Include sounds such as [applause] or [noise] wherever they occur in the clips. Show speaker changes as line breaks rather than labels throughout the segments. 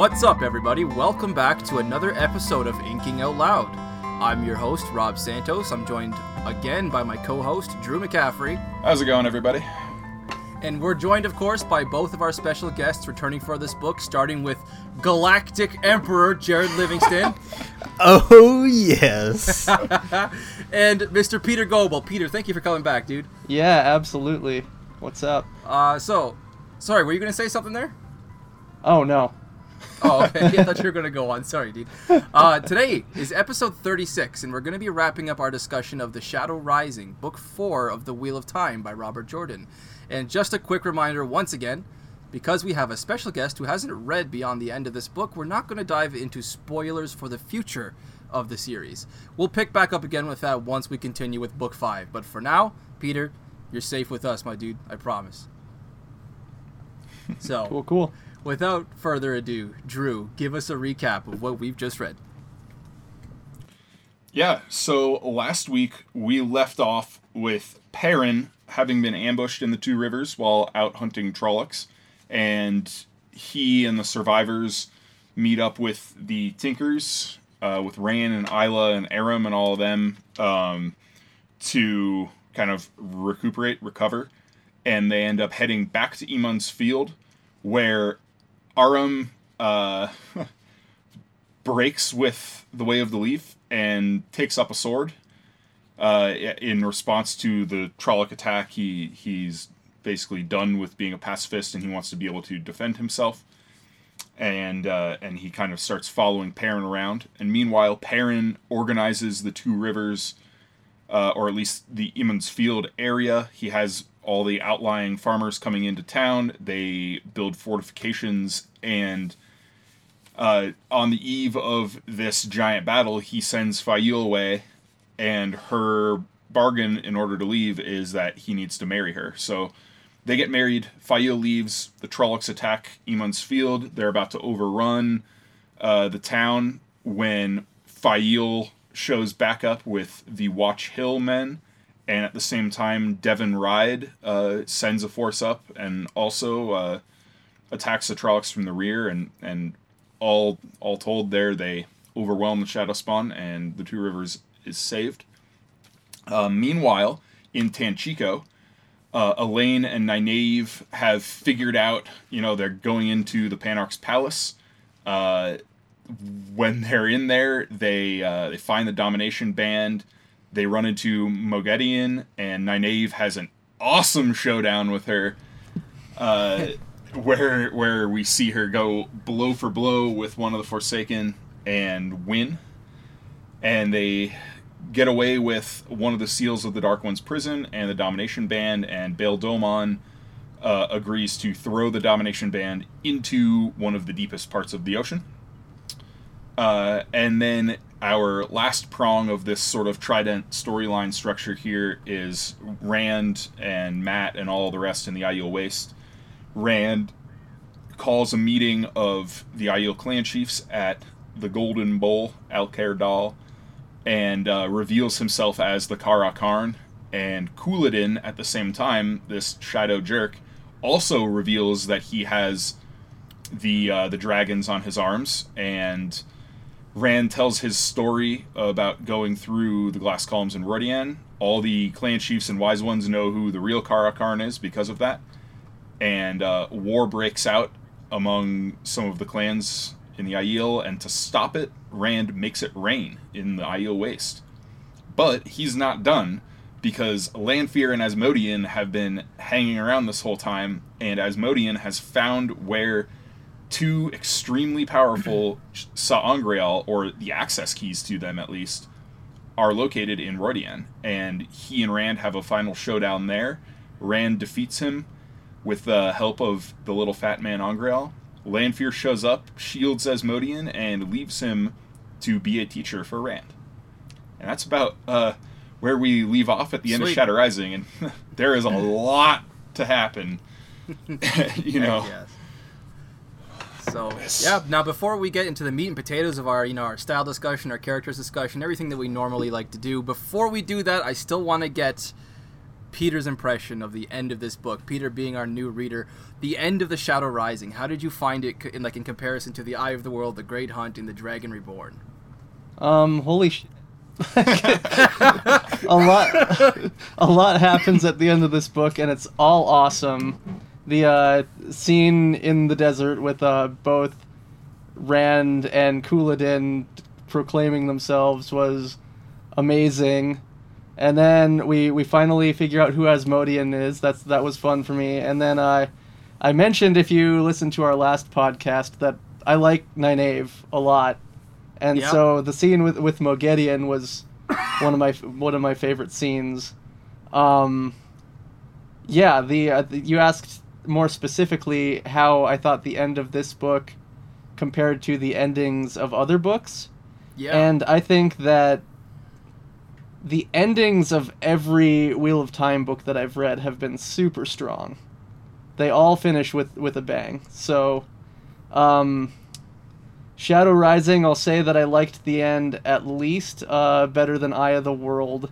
What's up, everybody? Welcome back to another episode of Inking Out Loud. I'm your host, Rob Santos. I'm joined again by my co host, Drew McCaffrey.
How's it going, everybody?
And we're joined, of course, by both of our special guests returning for this book, starting with Galactic Emperor Jared Livingston. [laughs]
oh, yes. [laughs]
and Mr. Peter Goebel. Peter, thank you for coming back, dude.
Yeah, absolutely. What's up?
Uh, so, sorry, were you going to say something there?
Oh, no. [laughs]
oh, okay. [laughs] I thought you were going to go on. Sorry, dude. Uh, today is episode 36, and we're going to be wrapping up our discussion of The Shadow Rising, book four of The Wheel of Time by Robert Jordan. And just a quick reminder once again, because we have a special guest who hasn't read beyond the end of this book, we're not going to dive into spoilers for the future of the series. We'll pick back up again with that once we continue with book five. But for now, Peter, you're safe with us, my dude. I promise. [laughs] So,
cool, cool.
Without further ado, Drew, give us a recap of what we've just read.
Yeah, so last week we left off with Perrin having been ambushed in the Two Rivers while out hunting Trollocs, and he and the survivors meet up with the Tinkers, uh, with Rand and Isla and Aram and all of them, um, to kind of recuperate, recover, and they end up heading back to Emond's Field, where Aram uh, [laughs] breaks with the Way of the Leaf and takes up a sword uh, in response to the Trolloc attack, he he's basically done with being a pacifist and he wants to be able to defend himself. And uh, and he kind of starts following Perrin around. And meanwhile, Perrin organizes the two rivers, uh, or at least the Emond's Field area. He has all the outlying farmers coming into town. They build fortifications and. Uh, on the eve of this giant battle, he sends Faile away and her bargain in order to leave is that he needs to marry her. So they get married. Faile leaves. The Trollocs attack Emond's Field. They're about to overrun uh, the town when Faile shows back up with the Watch Hill men. And at the same time, Deven Ride uh, sends a force up and also uh, attacks the Trollocs from the rear. And, and all all told, there they overwhelm the Shadow Spawn, and the Two Rivers is saved. Uh, meanwhile, in Tanchico, uh, Elayne and Nynaeve have figured out, you know, they're going into the Panarch's palace. Uh, when they're in there, they uh, they find the Domination Band. They run into Moghedien, and Nynaeve has an awesome showdown with her, uh, where where we see her go blow for blow with one of the Forsaken and win. And they get away with one of the seals of the Dark One's prison and the Domination Band, and Bayle Domon uh, agrees to throw the Domination Band into one of the deepest parts of the ocean. Uh, and then our last prong of this sort of trident storyline structure here is Rand and Mat and all the rest in the Aiel Waste. Rand calls a meeting of the Aiel clan chiefs at the Golden Bowl, Alcair Dal, and uh, reveals himself as the Car'a'carn. And Couladin, at the same time, this shadow jerk, also reveals that he has the uh, the dragons on his arms. And Rand tells his story about going through the glass columns in Rhuidean. All the clan chiefs and wise ones know who the real Car'a'carn is because of that. And uh, war breaks out among some of the clans in the Aiel, and to stop it, Rand makes it rain in the Aiel Waste. But he's not done because Lanfear and Asmodean have been hanging around this whole time, and Asmodean has found where two extremely powerful sa'angreal, or the access keys to them at least, are located in Rhuidean. And he and Rand have a final showdown there. Rand defeats him with the help of the little fat man Angreal, Lanfear shows up, shields Asmodean, and leaves him to be a teacher for Rand. And that's about uh, where we leave off at the end of Shadow Rising, and [laughs] there is a lot to happen. [laughs] you know. Yes.
So yeah. Now before we get into the meat and potatoes of our you know our style discussion, our characters discussion, everything that we normally like to do, before we do that, I still want to get Peter's impression of the end of this book. Peter being our new reader, the end of the Shadow Rising. How did you find it, in like in comparison to the Eye of the World, the Great Hunt, and the Dragon Reborn?
Um, holy sh. [laughs] a lot, [laughs] a lot happens at the end of this book, and it's all awesome. The uh, scene in the desert with uh, both Rand and Couladin proclaiming themselves was amazing. And then we, we finally figure out who Asmodean is. That's that was fun for me. And then I, I mentioned if you listen to our last podcast that I like Nynaeve a lot, and
Yeah.
so the scene with with Moghedien was [laughs] one of my one of my favorite scenes. Um, yeah, the, uh, the you asked more specifically how I thought the end of this book compared to the endings of other books.
Yeah.
And I think that the endings of every Wheel of Time book that I've read have been super strong. They all finish with with a bang. So, um, Shadow Rising, I'll say that I liked the end at least uh, better than Eye of the World,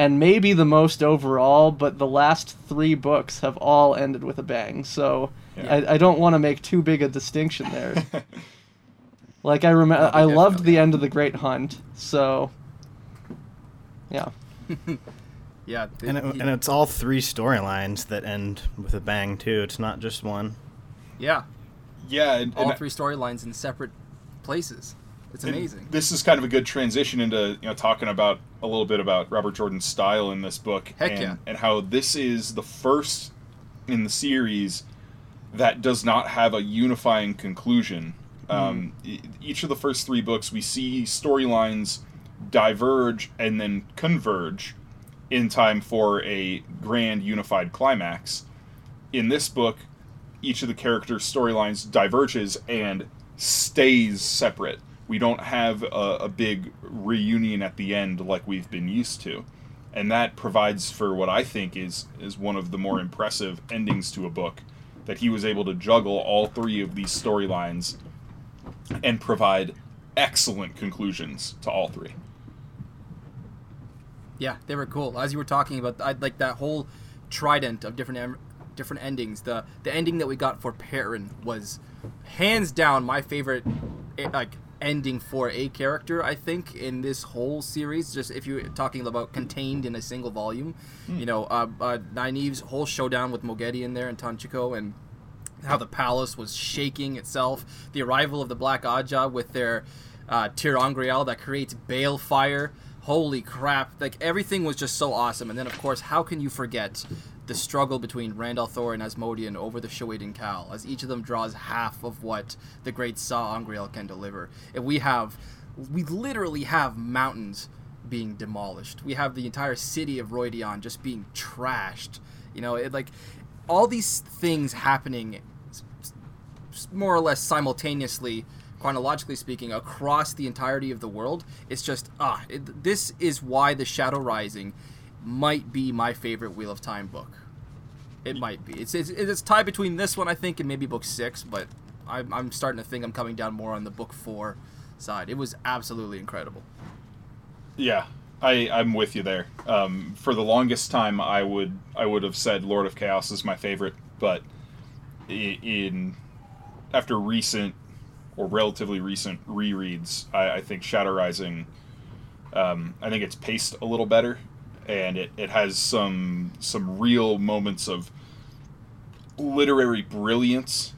and maybe the most overall. But the last three books have all ended with a bang. So
Yeah.
I, I don't want to make too big a distinction there. [laughs] Like I remember, I
definitely.
loved the end of the Great Hunt. So, yeah, [laughs]
yeah.
And, it, and it's all three storylines that end with a bang too. It's not just one.
yeah.
yeah, and,
All
and
three storylines in separate places. It's
and
amazing.
This is kind of a good transition into you know talking about a little bit about Robert Jordan's style in this book,
Heck
and,
yeah.
and how this is the first in the series that does not have a unifying conclusion. Um, e- each of the first three books, we see storylines diverge and then converge in time for a grand unified climax. In this book, each of the characters' storylines diverges and stays separate. We don't have a, a big reunion at the end like we've been used to. And that provides for what I think is is one of the more impressive endings to a book that he was able to juggle all three of these storylines and provide excellent conclusions to all three.
Yeah, they were cool. As you were talking about, I like that whole trident of different em- different endings. The the ending that we got for Perrin was hands down my favorite, eh, like ending for a character. I think in this whole series, just if you're talking about contained in a single volume, you know, uh, uh, Nynaeve's whole showdown with Moghedien there in Tanchico and how the palace was shaking itself, the arrival of the Black Ajah with their uh, ter'angreal that creates balefire. Holy crap! Like everything was just so awesome. And then of course, how can you forget the struggle between Rand al'Thor and Asmodean over the Choedan Kal, as each of them draws half of what the great sa'angreal can deliver. And we have, we literally have mountains being demolished. We have the entire city of Rhuidean just being trashed. You know, it like all these things happening more or less simultaneously chronologically speaking across the entirety of the world it's just ah it, this is why the shadow rising might be my favorite wheel of time book it might be it's it's, it's tied between this one i think and maybe book six but I'm, I'm starting to think i'm coming down more on the book four side it was absolutely incredible
Yeah, I I'm with you there. Um, for the longest time, I would I would have said Lord of Chaos is my favorite, but in after recent or relatively recent rereads, I, I think Shadow Rising. Um, I think it's paced a little better, and it, it has some some real moments of literary brilliance,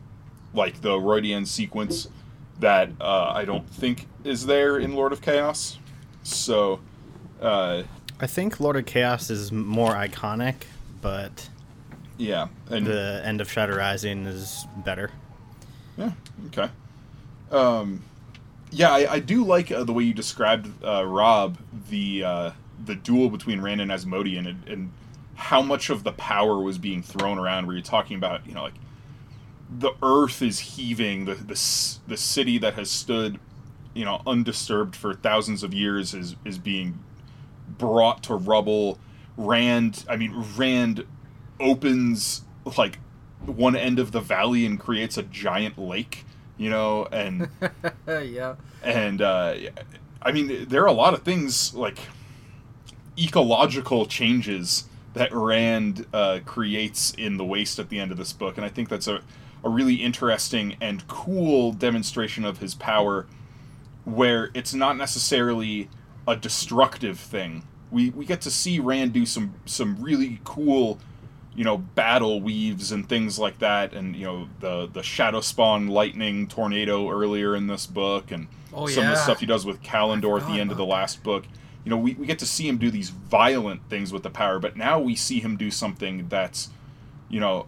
like the Rhuidean sequence that uh, I don't think is there in Lord of Chaos. So, uh,
I think Lord of Chaos is more iconic, but
yeah, and
the end of Shadow Rising is better.
yeah, okay. Um, yeah, I, I do like uh, the way you described uh, Rob the uh, the duel between Rand and Asmodean and, and how much of the power was being thrown around. Where you're talking about, you know, like the earth is heaving, the the the city that has stood, you know, undisturbed for thousands of years is is being brought to rubble. Rand, I mean, Rand opens like one end of the valley and creates a giant lake, you know, and [laughs]
yeah
and uh, I mean, there are a lot of things like ecological changes that Rand uh, creates in the waste at the end of this book, and I think that's a, a really interesting and cool demonstration of his power, where it's not necessarily a destructive thing. We we get to see Rand do some some really cool, you know, battle weaves and things like that, and you know the the shadow spawn lightning tornado earlier in this book, and
Oh,
some of the stuff he does with Callandor at the end of the last book. You know, we, we get to see him do these violent things with the power, but now we see him do something that's, you know,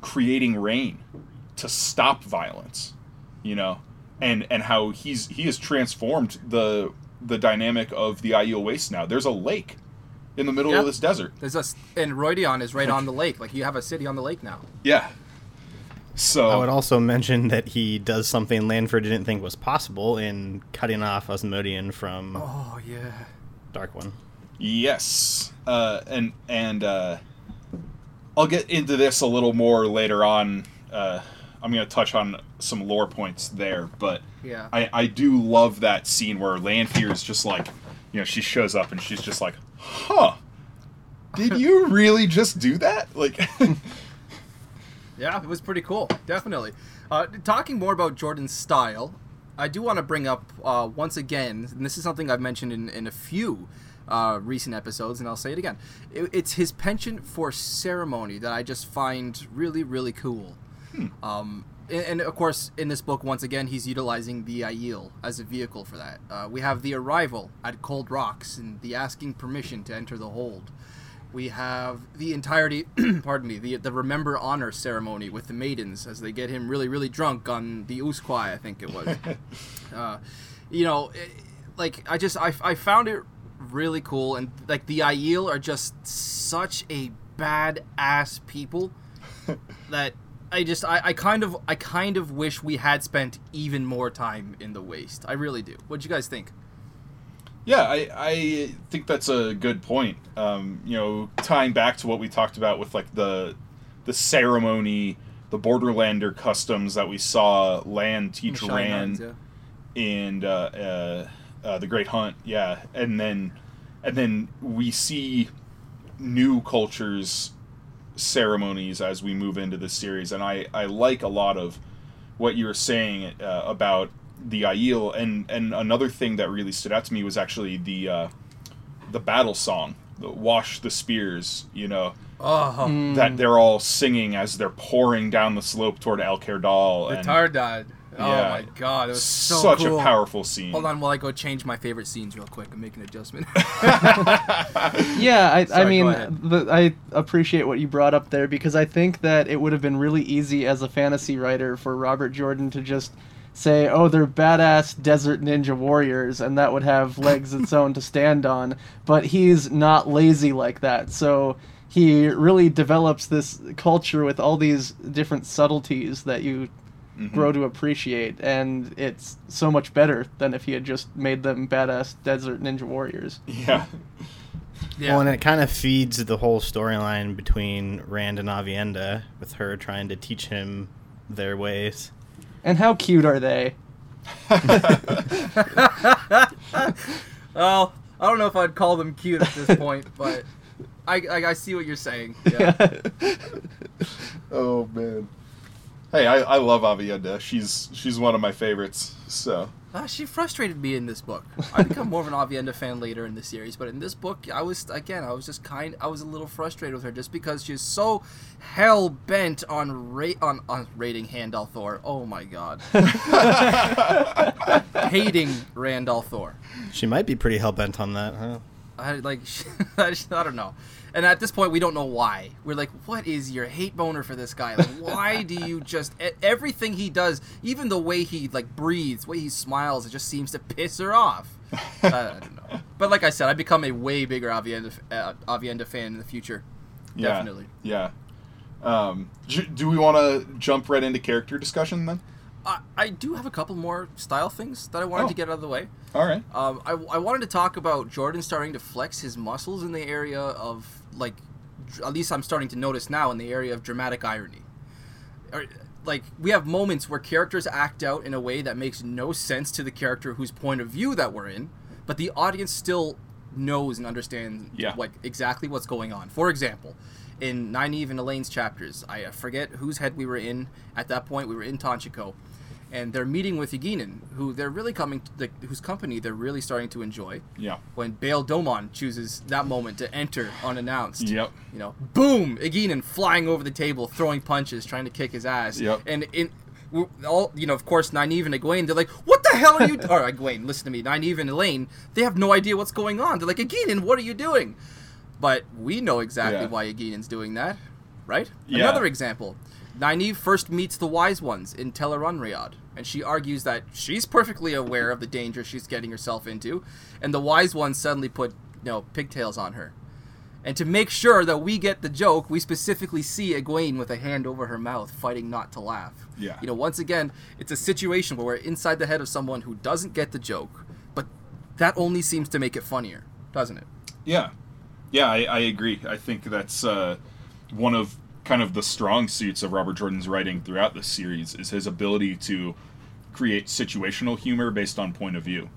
creating rain to stop violence. You know, and and how he's he has transformed the the dynamic of the Aiel Waste now. There's a lake in the middle
Yeah.
of this desert.
There's a and Rhuidean is right on the lake. Like you have a city on the lake now.
Yeah. So
I would also mention that he does something Lanfear didn't think was possible in cutting off Asmodean from
Oh yeah.
Dark One.
Yes, uh, and and uh, I'll get into this a little more later on. Uh, I'm going to touch on some lore points there, but
Yeah.
I, I do love that scene where Lanfear is just like, you know, she shows up and she's just like, "Huh, did you [laughs] really just do that?" Like, [laughs]
Yeah, it was pretty cool. Definitely. Uh, talking more about Jordan's style, I do want to bring up uh, once again, and this is something I've mentioned in, in a few uh, recent episodes, and I'll say it again. It, it's his penchant for ceremony that I just find really, really cool. Um, and, and of course, in this book, once again, he's utilizing the Aiel as a vehicle for that. Uh, we have the arrival at Cold Rocks and the asking permission to enter the hold. We have the entirety, [clears throat] pardon me, the the remember honor ceremony with the maidens as they get him really really drunk on the oosquai, I think it was. [laughs] uh, you know, it, like I just I, I found it really cool and like the Aiel are just such a bad ass people [laughs] that I just I, I kind of I kind of wish we had spent even more time in the waste. I really do. What'd you guys think?
Yeah, I, I think that's a good point. Um, you know, tying back to what we talked about with like the the ceremony, the Borderlander customs that we saw Land teach
Shine
Rand
Hands,
and uh, uh, uh, the Great Hunt, yeah, and then and then we see new cultures ceremonies as we move into this series, and I I like a lot of what you were saying uh, about the Aiel, and and another thing that really stood out to me was actually the uh, the battle song, the "Wash the Spears," you know.
Oh,
That they're all singing as they're pouring down the slope toward Alcair Dal.
the
and
Taardad. Oh
Yeah.
my god, it was so
such
cool.
a powerful scene.
Hold on while I go change my favorite scenes real quick and make an adjustment. [laughs] [laughs]
Yeah, I, I
Sorry, go
mean, the, I appreciate what you brought up there because I think that it would have been really easy as a fantasy writer for Robert Jordan to just say, "Oh, they're badass desert ninja warriors," and that would have legs its own to stand on. But he's not lazy like that, so he really develops this culture with all these different subtleties that you mm-hmm. grow to appreciate, and it's so much better than if he had just made them badass desert ninja warriors.
yeah.
yeah. [laughs]
Well, and it kind of feeds the whole storyline between Rand and Aviendha, with her trying to teach him their ways.
And how cute are they? [laughs]
well, I don't know if I'd call them cute at this point, but I, I, I see what you're saying. Yeah. [laughs]
Oh man. Hey, I, I love Aviendha. She's she's one of my favorites. So
Uh, she frustrated me in this book. I become more of an Aviendha fan later in the series, but in this book, I was again, I was just kind, I was a little frustrated with her just because she's so hell bent on ra- on on rating Handal Thor. Oh my god, [laughs] hating Rand al'Thor.
She might be pretty hell bent on that, huh?
I like, [laughs] I just- I don't know. And at this point, we don't know why. We're like, what is your hate boner for this guy? Like, why do you [laughs] just everything he does, even the way he like breathes, the way he smiles, it just seems to piss her off. [laughs] I don't know. But like I said, I become a way bigger Aviendha, uh, Aviendha fan in the future.
yeah,
Definitely.
Yeah. Um, do we want to jump right into character discussion then?
I, I do have a couple more style things that I wanted
Oh.
to get out of the way.
All right.
Um, I, I wanted to talk about Jordan starting to flex his muscles in the area of like, at least I'm starting to notice now in the area of dramatic irony. Like we have moments where characters act out in a way that makes no sense to the character whose point of view that we're in, but the audience still knows and understands
Yeah.
what exactly what's going on. For example, in Nynaeve and Elayne's chapters, I forget whose head we were in at that point. We were in Tanchico, and they're meeting with Egeanin, who they're really coming, to, the, whose company they're really starting to enjoy.
Yeah.
When Bayle Domon chooses that moment to enter unannounced.
Yep.
You know, boom! Egeanin flying over the table, throwing punches, trying to kick his ass.
Yep.
And in all you know, of course, Nynaeve and Egwene, they're like, "What the hell are you?" Doing? [laughs] Or Egwene, listen to me. Nynaeve and Elayne, they have no idea what's going on. They're like, "Egeanin, what are you doing?" But we know exactly
Yeah.
why Egeanin's doing that, right?
Yeah.
Another example. Nynaeve first meets the Wise Ones in Tel'aran'rhiod, and she argues that she's perfectly aware of the danger she's getting herself into, and the Wise Ones suddenly put, you know, pigtails on her. And to make sure that we get the joke, we specifically see Egwene with a hand over her mouth, fighting not to laugh.
Yeah.
You know, once again, it's a situation where we're inside the head of someone who doesn't get the joke, but that only seems to make it funnier, doesn't it?
Yeah, yeah, I, I agree. I think that's uh, one of kind of the strong suits of Robert Jordan's writing throughout this series is his ability to create situational humor based on point of view.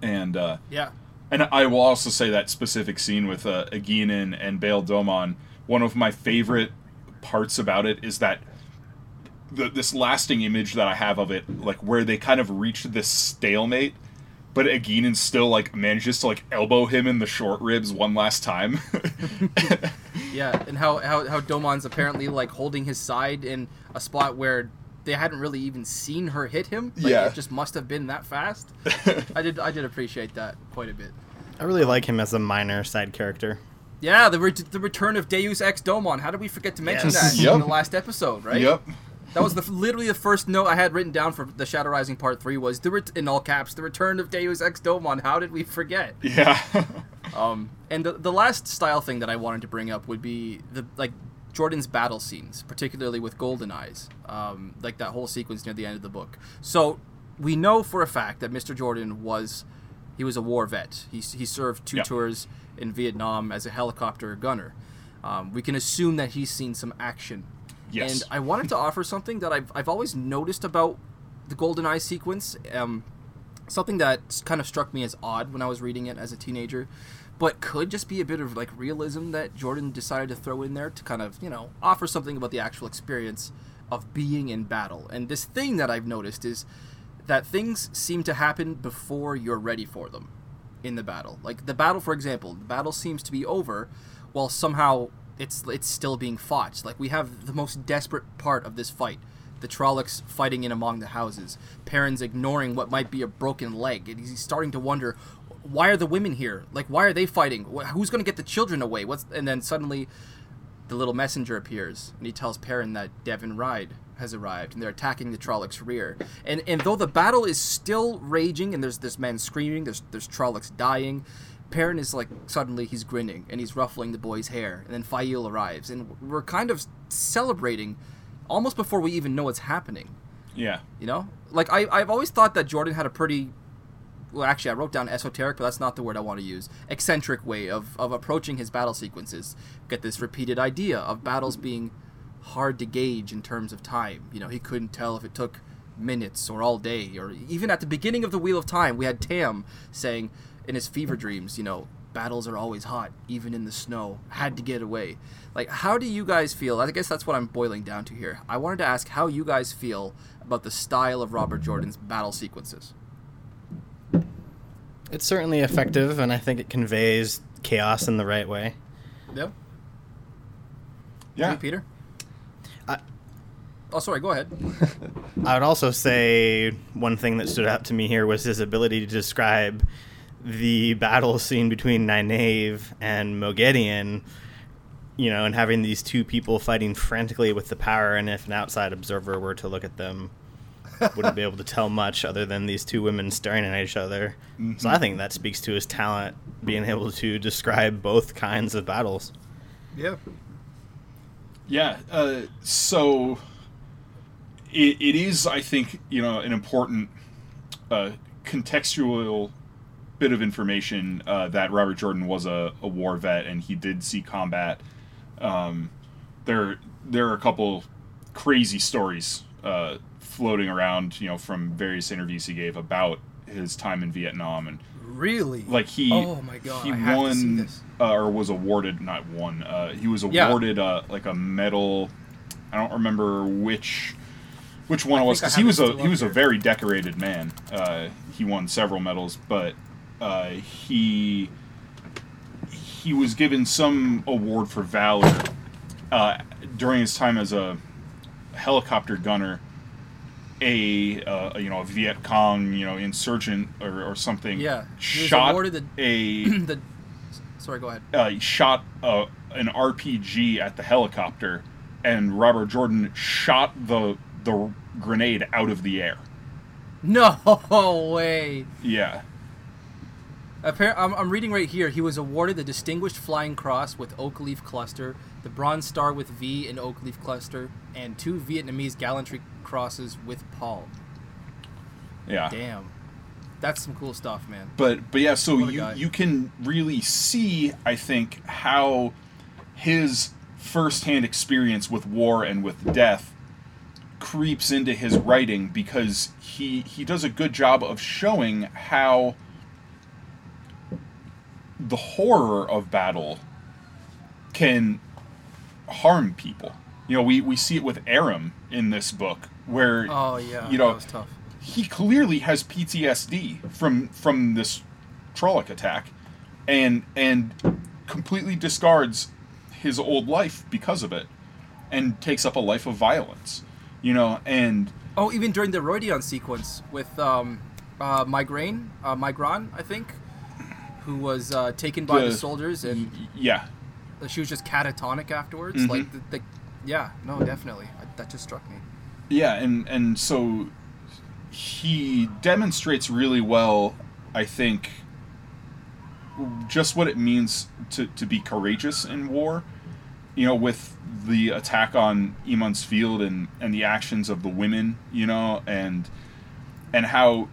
And uh,
Yeah.
and I will also say that specific scene with uh, and Bayle Domon. One of my favorite parts about it is that the, this lasting image that I have of it, like where they kind of reach this stalemate, but Egeanin still like manages to like elbow him in the short ribs one last time. [laughs]
Yeah, and how, how, how Domon's apparently like holding his side in a spot where they hadn't really even seen her hit him. Like,
Yeah.
It just must have been that fast. [laughs] I did I did appreciate that quite a bit.
I really like him as a minor side character.
Yeah, the, re- the return of Deus Ex Domon. How did we forget to mention
Yes.
that
Yep.
in the last episode, right?
Yep.
That was the literally the first note I had written down for the Shadow Rising Part Three was the ret- in all caps the return of Deus Ex Domon. How did we forget?
Yeah. [laughs]
Um, and the the last style thing that I wanted to bring up would be the like Jordan's battle scenes, particularly with Golden Eyes, um, like that whole sequence near the end of the book. So we know for a fact that Mr. Jordan was he was a war vet. He he served two
Yeah.
tours in Vietnam as a helicopter gunner. Um, we can assume that he's seen some action.
Yes.
And I wanted to offer something that I've I've always noticed about the Golden Eye sequence. Um, something that kind of struck me as odd when I was reading it as a teenager, but could just be a bit of like realism that Jordan decided to throw in there to kind of you know offer something about the actual experience of being in battle. And this thing that I've noticed is that things seem to happen before you're ready for them in the battle. Like the battle, for example, the battle seems to be over, while somehow it's it's still being fought. Like we have the most desperate part of this fight. The Trollocs fighting in among the houses. Perrin's ignoring what might be a broken leg, and he's starting to wonder, why are the women here? Like, why are they fighting? Who's going to get the children away? What's and then suddenly, the little messenger appears, and he tells Perrin that Deven Ride has arrived, and they're attacking the Trollocs' rear. And and though the battle is still raging, and there's this man screaming, there's there's Trollocs dying, Perrin is like suddenly he's grinning and he's ruffling the boy's hair, and then Faile arrives, and we're kind of celebrating almost before we even know what's happening.
yeah.
You know, like I I've always thought that Jordan had a pretty well, actually, I wrote down esoteric, but that's not the word I want to use. Eccentric way of, of approaching his battle sequences. Get this repeated idea of battles being hard to gauge in terms of time. You know, he couldn't tell if it took minutes or all day, or even at the beginning of the Wheel of Time, we had Tam saying in his fever dreams, you know, battles are always hot, even in the snow. Had to get away. Like, how do you guys feel? I guess that's what I'm boiling down to here. I wanted to ask how you guys feel about the style of Robert Jordan's battle sequences.
It's certainly effective, and I think it conveys chaos in the right way.
Yeah.
Yeah.
Hey, Peter.
I-
oh, sorry. Go ahead. [laughs]
I would also say one thing that stood out to me here was his ability to describe the battle scene between Nynaeve and Moghedien, you know, and having these two people fighting frantically with the power, and if an outside observer were to look at them, wouldn't be able to tell much other than these two women staring at each other. So I think that speaks to his talent, being able to describe both kinds of battles.
Yeah.
Yeah. Uh, so it, it is, I think, you know, an important uh, contextual bit of information uh, that Robert Jordan was a, a war vet and he did see combat. Um, there, there are a couple crazy stories uh, floating around, you know, from various interviews he gave about his time in Vietnam and
Really?
Like he,
Oh my God,
he
I have to see
won uh, or was awarded, not won. Uh, he was
Yeah.
awarded uh, like a medal. I don't remember which which one it was because he was a he was a very decorated man. Uh, he won several medals, but uh, he he was given some award for valor uh, during his time as a helicopter gunner. A uh, you know a Viet Cong you know insurgent or, or something
Yeah,
shot
the-
a [clears throat]
the. Sorry, go ahead.
uh, shot uh, an RPG at the helicopter, and Robert Jordan shot the the grenade out of the air. [laughs]
No way.
Yeah,
Appar- I'm, I'm reading right here. He was awarded the Distinguished Flying Cross with Oak Leaf Cluster, the Bronze Star with V in Oak Leaf Cluster, and two Vietnamese Gallantry Crosses with Palm.
yeah.
Damn. That's some cool stuff, man.
But but yeah, so you
guy.
you can really see, I think, how his firsthand experience with war and with death creeps into his writing because he he does a good job of showing how the horror of battle can harm people. You know, we, we see it with Aram in this book, where
Oh yeah,
you know
that was tough.
he clearly has PTSD from from this Trolloc attack, and and completely discards his old life because of it, and takes up a life of violence. You know, and
Oh, even during the Rhuidean sequence with um, uh, Migraine, uh, Migron, I think, who was uh, taken by the,
The-
soldiers, and
yeah,
she was just catatonic afterwards.
Mhm.
Like, the, the, yeah, no, definitely, I, that just struck me.
yeah, and and so he demonstrates really well, I think, just what it means to to be courageous in war. You know, with the attack on Emond's Field and and the actions of the women, you know, and and how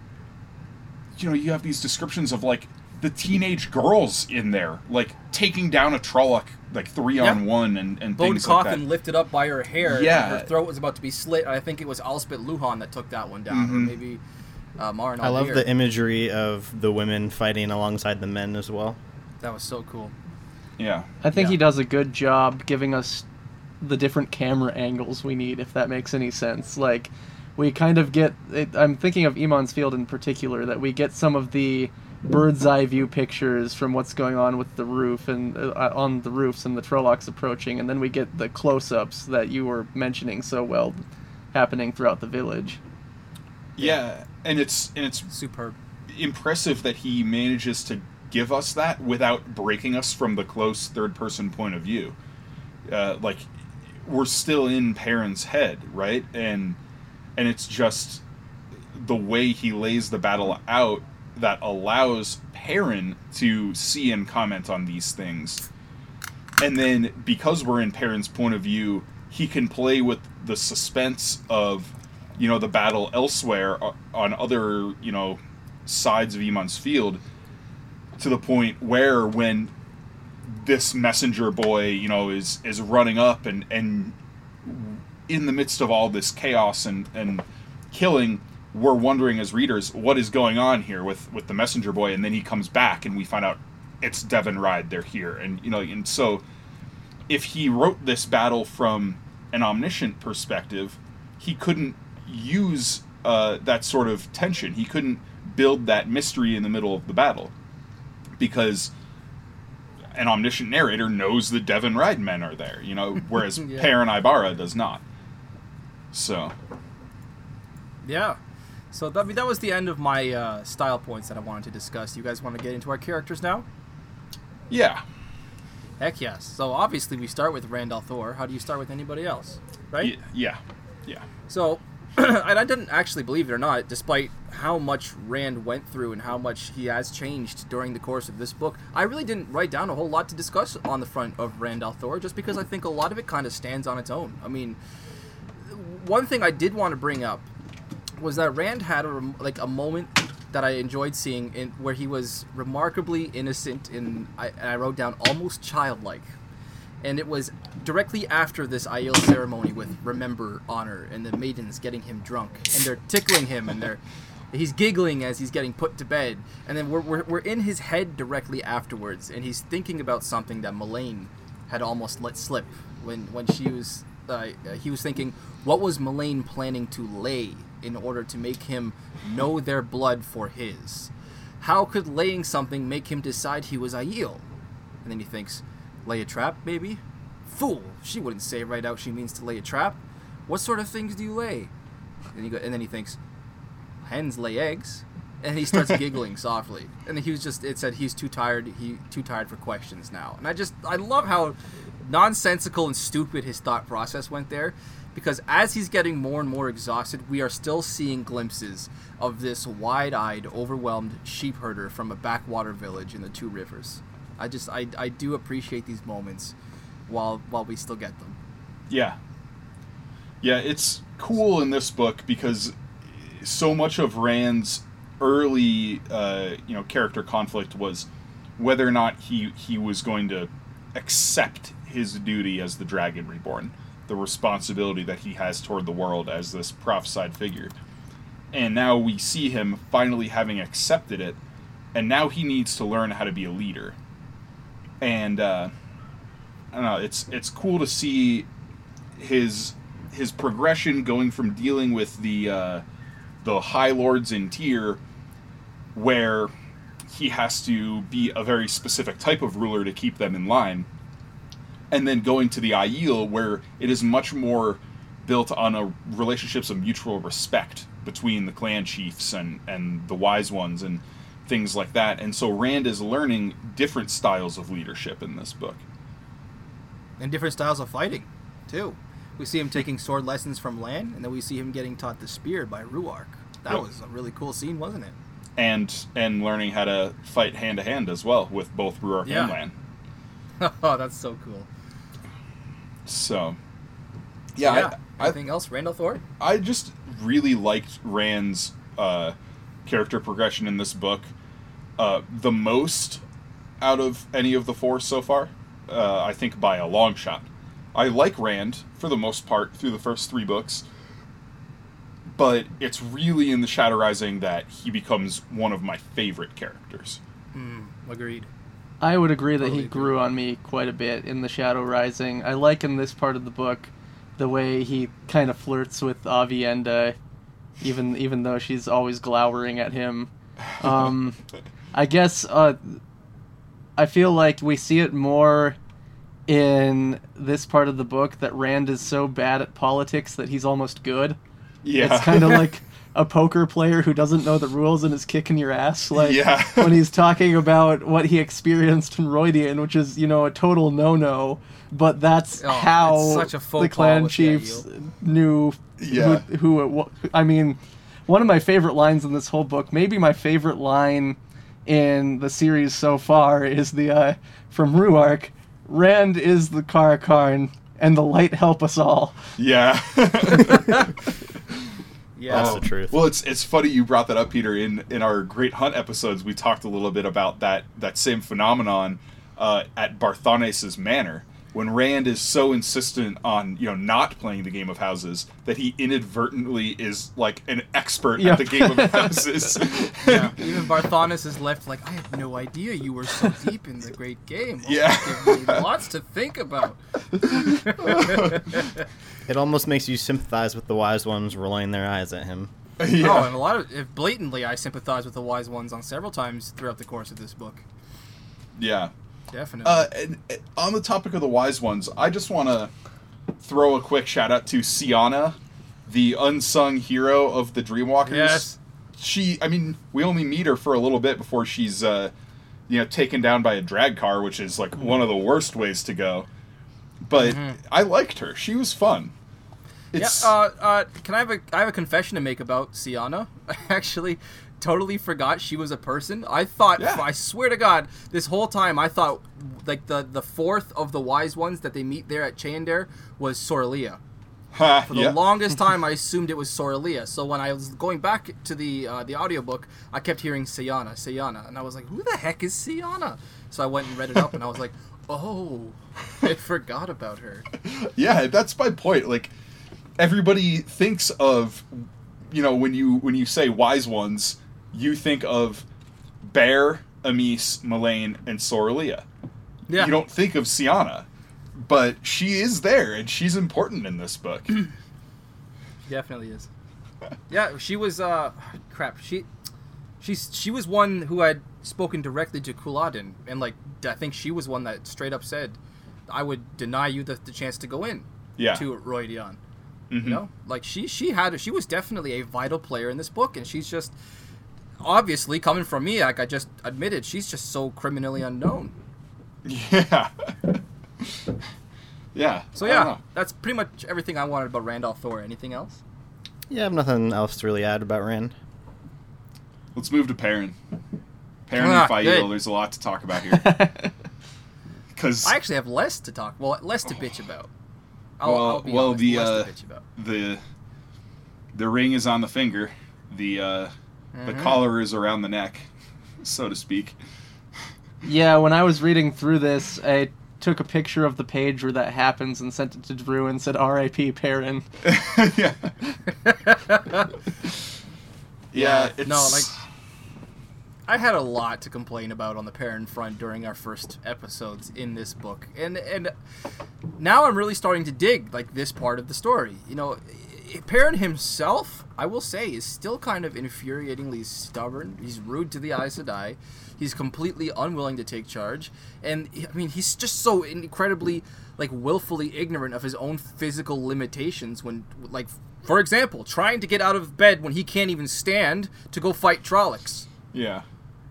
you know you have these descriptions of like the teenage girls in there, like taking down a Trolloc like three on one and and
Bone
things like that.
coffin lifted up by her hair.
Yeah.
her throat was about to be slit. I think it was Alsbet Luhhan that took that one down, or
Mhm.
maybe uh, Marin
I love the imagery of the women fighting alongside the men as well.
That was so cool.
Yeah,
I think
Yeah.
he does a good job giving us the different camera angles we need, if that makes any sense. Like, we kind of get. It, I'm thinking of Emond's Field in particular, that we get some of the bird's eye view pictures from what's going on with the roof and uh, on the roofs and the Trollocs approaching, and then we get the close-ups that you were mentioning so well happening throughout the village.
yeah, and it's and it's
Superb.
impressive that he manages to give us that without breaking us from the close third person point of view. Uh, like we're still in Perrin's head, right? And and it's just the way he lays the battle out that allows Perrin to see and comment on these things. And then because we're in Perrin's point of view, he can play with the suspense of you know the battle elsewhere uh, on other you know sides of Emond's field to the point where when this messenger boy you know is is running up and and in the midst of all this chaos and and killing we're wondering as readers what is going on here with with the messenger boy and then he comes back and we find out it's Deven Ride they're here and you know and so if he wrote this battle from an omniscient perspective he couldn't use uh, that sort of tension he couldn't build that mystery in the middle of the battle because an omniscient narrator knows the Deven Ride men are there, you know, [laughs] whereas
Yeah.
Perrin Aybara does not. So,
Yeah. So that, I mean, that was the end of my uh, style points that I wanted to discuss. You guys want to get into our characters now?
yeah.
Heck yes. So obviously we start with Rand al'Thor. How do you start with anybody else? Right?
Yeah. Yeah.
So, [clears throat] and I didn't actually believe it or not, despite how much Rand went through and how much he has changed during the course of this book, I really didn't write down a whole lot to discuss on the front of Rand Thor, just because I think a lot of it kind of stands on its own. I mean, one thing I did want to bring up was that Rand had a like a moment that I enjoyed seeing in where he was remarkably innocent and I, and I wrote down almost childlike. And it was directly after this Aiel ceremony with remember honor and the maidens getting him drunk. And they're tickling him and they're he's giggling as he's getting put to bed, and then we're, we're, we're in his head directly afterwards, and he's thinking about something that Mullane had almost let slip when when she was uh, he was thinking, what was Mullane planning to lay in order to make him know their blood for his? How could laying something make him decide he was Aiel? And then he thinks, lay a trap, maybe? Fool! She wouldn't say right out she means to lay a trap. What sort of things do you lay? And, he go, and then he thinks, hens lay eggs. And he starts [laughs] giggling softly. And he was just, it said he's too tired, he too tired for questions now. And I just, I love how nonsensical and stupid his thought process went there because as he's getting more and more exhausted, we are still seeing glimpses of this wide-eyed, overwhelmed sheep herder from a backwater village in the Two Rivers. I just I, I do appreciate these moments while while we still get them.
Yeah. Yeah, it's cool in this book because so much of Rand's early uh, you know character conflict was whether or not he he was going to accept his duty as the Dragon Reborn, the responsibility that he has toward the world as this prophesied figure. And now we see him finally having accepted it, and now he needs to learn how to be a leader. And uh, I don't know, it's it's cool to see his his progression going from dealing with the uh, the high lords in Tear, where he has to be a very specific type of ruler to keep them in line, and then going to the Aiel, where it is much more built on a relationships of mutual respect between the clan chiefs and and the wise ones and things like that. And so Rand is learning different styles of leadership in this book.
And different styles of fighting, too. We see him taking sword lessons from Lan, and then we see him getting taught the spear by Rhuarc. That
Yep.
was a really cool scene, wasn't it?
And and learning how to fight hand to hand as well with both Rhuarc
Yeah.
and Lan. [laughs]
oh, that's so cool.
So yeah,
yeah.
I, I
Anything else, Rand al'Thor?
I just really liked Rand's uh, character progression in this book uh, the most out of any of the four so far. Uh, I think by a long shot. I like Rand for the most part through the first three books, but it's really in the Shadow Rising that he becomes one of my favorite characters.
Hmm, agreed.
I would agree that
Totally
he grew on me quite a bit in the Shadow Rising. I like in this part of the book the way he kind of flirts with Aviendha, even even though she's always glowering at him. [laughs] Um, I guess uh, I feel like we see it more in this part of the book that Rand is so bad at politics that he's almost good.
Yeah,
It's kind of like [laughs] a poker player who doesn't know the rules and is kicking your ass. Like
Yeah. [laughs]
when he's talking about what he experienced in Rhuidean, which is you know a total no-no. But that's
Oh,
how
such a
the clan
with the
chiefs knew
Yeah.
who, who it wa- I mean, one of my favorite lines in this whole book, maybe my favorite line in the series so far, is the uh, from Rhuarc. Rand is the Car'a'carn, and the light help us all.
yeah. [laughs] [laughs]
Yeah.
That's the truth.
Well, it's it's funny you brought that up, Peter. In in our Great Hunt episodes, we talked a little bit about that that same phenomenon uh, at Barthanes' manor when Rand is so insistent on you know not playing the game of houses that he inadvertently is like an expert
Yeah.
at the game of [laughs] houses.
yeah. Even Barthanes is left like, I have no idea you were so deep in the great game. Oh,
Yeah.
Give me lots to think about. [laughs]
It almost makes you sympathize with the wise ones rolling their eyes at him. [laughs]
yeah.
Oh, and a lot of if blatantly, I sympathize with the wise ones on several times throughout the course of this book.
yeah.
Definitely.
Uh, and, and on the topic of the wise ones, I just want to throw a quick shout out to Seana, the unsung hero of the Dreamwalkers.
Yes.
She, I mean, we only meet her for a little bit before she's, uh, you know, taken down by a draghkar, which is like one of the worst ways to go. But I liked her. She was fun. It's
yeah. Uh, uh, can I have a I have a confession to make about Seana? [laughs] I actually totally forgot she was a person. I thought
Yeah.
I swear to God, this whole time I thought like the the fourth of the wise ones that they meet there at Chaendaer was Sorilea.
ha,
For the
yeah.
longest [laughs] time, I assumed it was Sorilea. So when I was going back to the uh, the audiobook, I kept hearing Sayana, Sayana, and I was like, "Who the heck is Sayana?" So I went and read it up, and I was like, "Oh, I forgot about her." [laughs]
yeah, that's my point. Like everybody thinks of you know, when you when you say wise ones, you think of Bair, Amys, Melaine, and Sorilea.
Yeah.
You don't think of Seana, but she is there and she's important in this book. [clears throat]
Definitely is. [laughs] Yeah, she was. uh Crap. She, she's she was one who had spoken directly to Couladin, and like I think she was one that straight up said, "I would deny you the, the chance to go in."
Yeah.
To Rhuidean.
Mhm.
You know, like she she had she was definitely a vital player in this book, and she's just obviously coming from me. Like I just admitted, she's just so criminally unknown.
Yeah. [laughs] yeah.
So yeah, that's pretty much everything I wanted about Rand al'Thor. Anything else?
Yeah, I have nothing else to really add about Rand.
Let's move to Perrin. Perrin
Ah,
and Faile,
good.
there's a lot to talk about here. [laughs] [laughs] Because
I actually have less to talk. Well, less to bitch about. I'll,
Well-
I'll be
well,
honest,
the,
less
uh,
to bitch about.
the the ring is on the finger, the uh, the
Mhm.
collar is around the neck, so to speak.
Yeah, when I was reading through this, I took a picture of the page where that happens and sent it to Drew and said "R.I.P. Perrin." [laughs] [laughs]
yeah. Yeah, it's,
no, like I had a lot to complain about on the Perrin front during our first episodes in this book, and and now I'm really starting to dig like this part of the story. You know, Perrin himself, I will say, is still kind of infuriatingly stubborn. He's rude to the Aes Sedai. He's completely unwilling to take charge, and I mean, he's just so incredibly like willfully ignorant of his own physical limitations. When, like, for example, trying to get out of bed when he can't even stand to go fight Trollocs
yeah.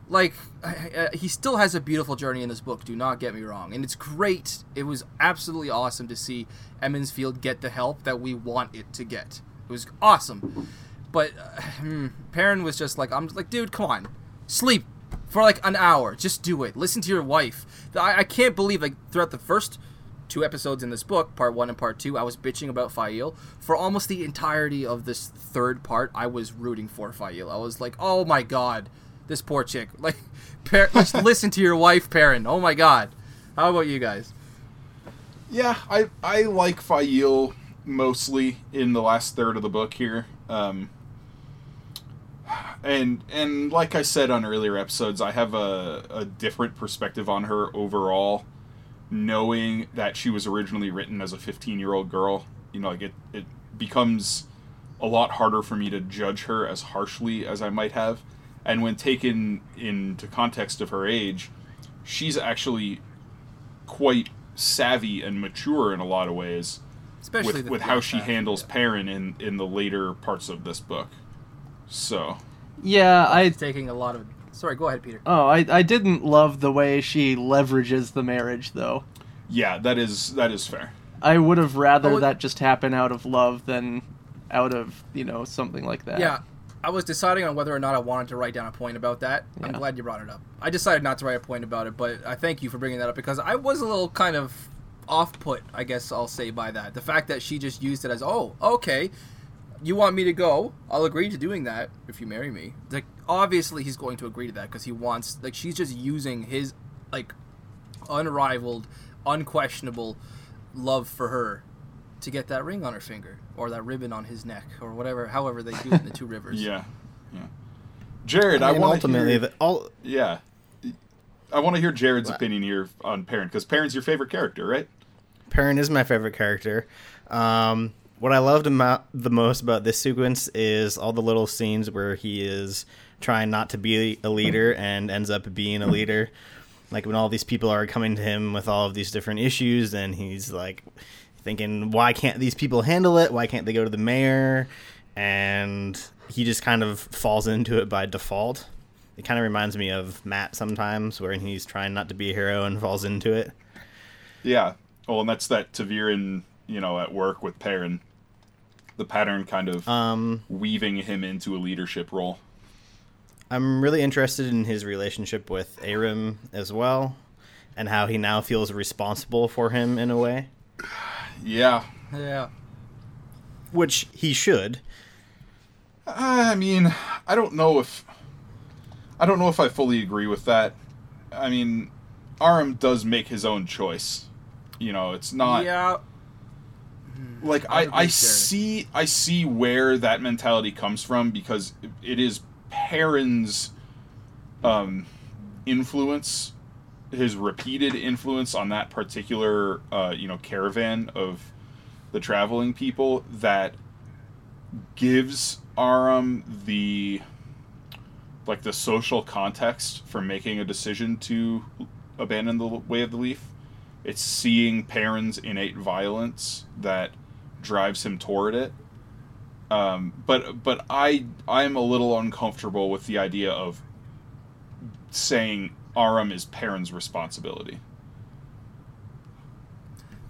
like uh, he still has a beautiful journey in this book do not get me wrong. And it's great. It was absolutely awesome to see Emond's field get the help that we want it to get. It was awesome. But uh, [sighs] hmm, Perrin was just like i'm like dude come on. Sleep for like an hour. Just do it. Listen to your wife. I, I can't believe like throughout the first two episodes in this book, part one and part two, I was bitching about Faile. For almost the entirety of this third part, I was rooting for Faile. I was like, oh my god, this poor chick. [laughs] Like, par- just [laughs] listen to your wife, Perrin. Oh my god. How about you guys?
Yeah, I I like Faile mostly in the last third of the book here. Um, and and like I said on earlier episodes, I have a, a different perspective on her overall, knowing that she was originally written as a 15 year old girl. You know, like it, it becomes a lot harder for me to judge her as harshly as I might have. And when taken into context of her age, she's actually quite savvy and mature in a lot of ways
Especially
with,
the
with how she
half,
handles
yeah.
Perrin in, in the later parts of this book. So,
Yeah, I
It's taking a lot of. Sorry, go ahead, Peter.
oh I I didn't love the way she leverages the marriage though.
yeah, that is that is fair.
I would have rather
Oh,
that just happen out of love than out of you know something like that.
Yeah, I was deciding on whether or not I wanted to write down a point about that. I'm glad you brought it up. I decided not to write a point about it, but I thank you for bringing that up because I was a little kind of off put, I guess I'll say, by that. The fact that she just used it as, oh, okay, you want me to go? I'll agree to doing that if you marry me. Like, obviously, he's going to agree to that because he wants, like, she's just using his, like, unrivaled, unquestionable love for her to get that ring on her finger or that ribbon on his neck or whatever, however they do it in the two [laughs] rivers.
Yeah, yeah. Jared, I,
mean,
want
ultimately,
hear,
the, all
yeah, I want to hear Jared's
What?
opinion here on Perrin because Perrin's your favorite character, right?
Perrin is my favorite character. Um, what I loved about the most about this sequence is all the little scenes where he is trying not to be a leader [laughs] and ends up being a leader. Like when all these people are coming to him with all of these different issues, and he's like thinking, "Why can't these people handle it? Why can't they go to the mayor?" And he just kind of falls into it by default. It kind of reminds me of Mat sometimes, where he's trying not to be a hero and falls into it.
Yeah. Well, and that's that ta'veren, you know, at work with Perrin. The pattern kind of
Um,
weaving him into a leadership role.
I'm really interested in his relationship with Aram as well, and how he now feels responsible for him in a way,
Yeah.
Yeah.
which he should.
I mean, I don't know if I don't know if I fully agree with that. I mean, Aram does make his own choice. You know, it's not
Yeah.
like
I
I,
would
I
be scared.
see I see where that mentality comes from because it is Perrin's um, influence, his repeated influence on that particular uh, you know caravan of the traveling people that gives Aram the like the social context for making a decision to abandon the way of the leaf. It's seeing Perrin's innate violence that drives him toward it. Um, but but I I'm a little uncomfortable with the idea of saying Aram is Perrin's responsibility.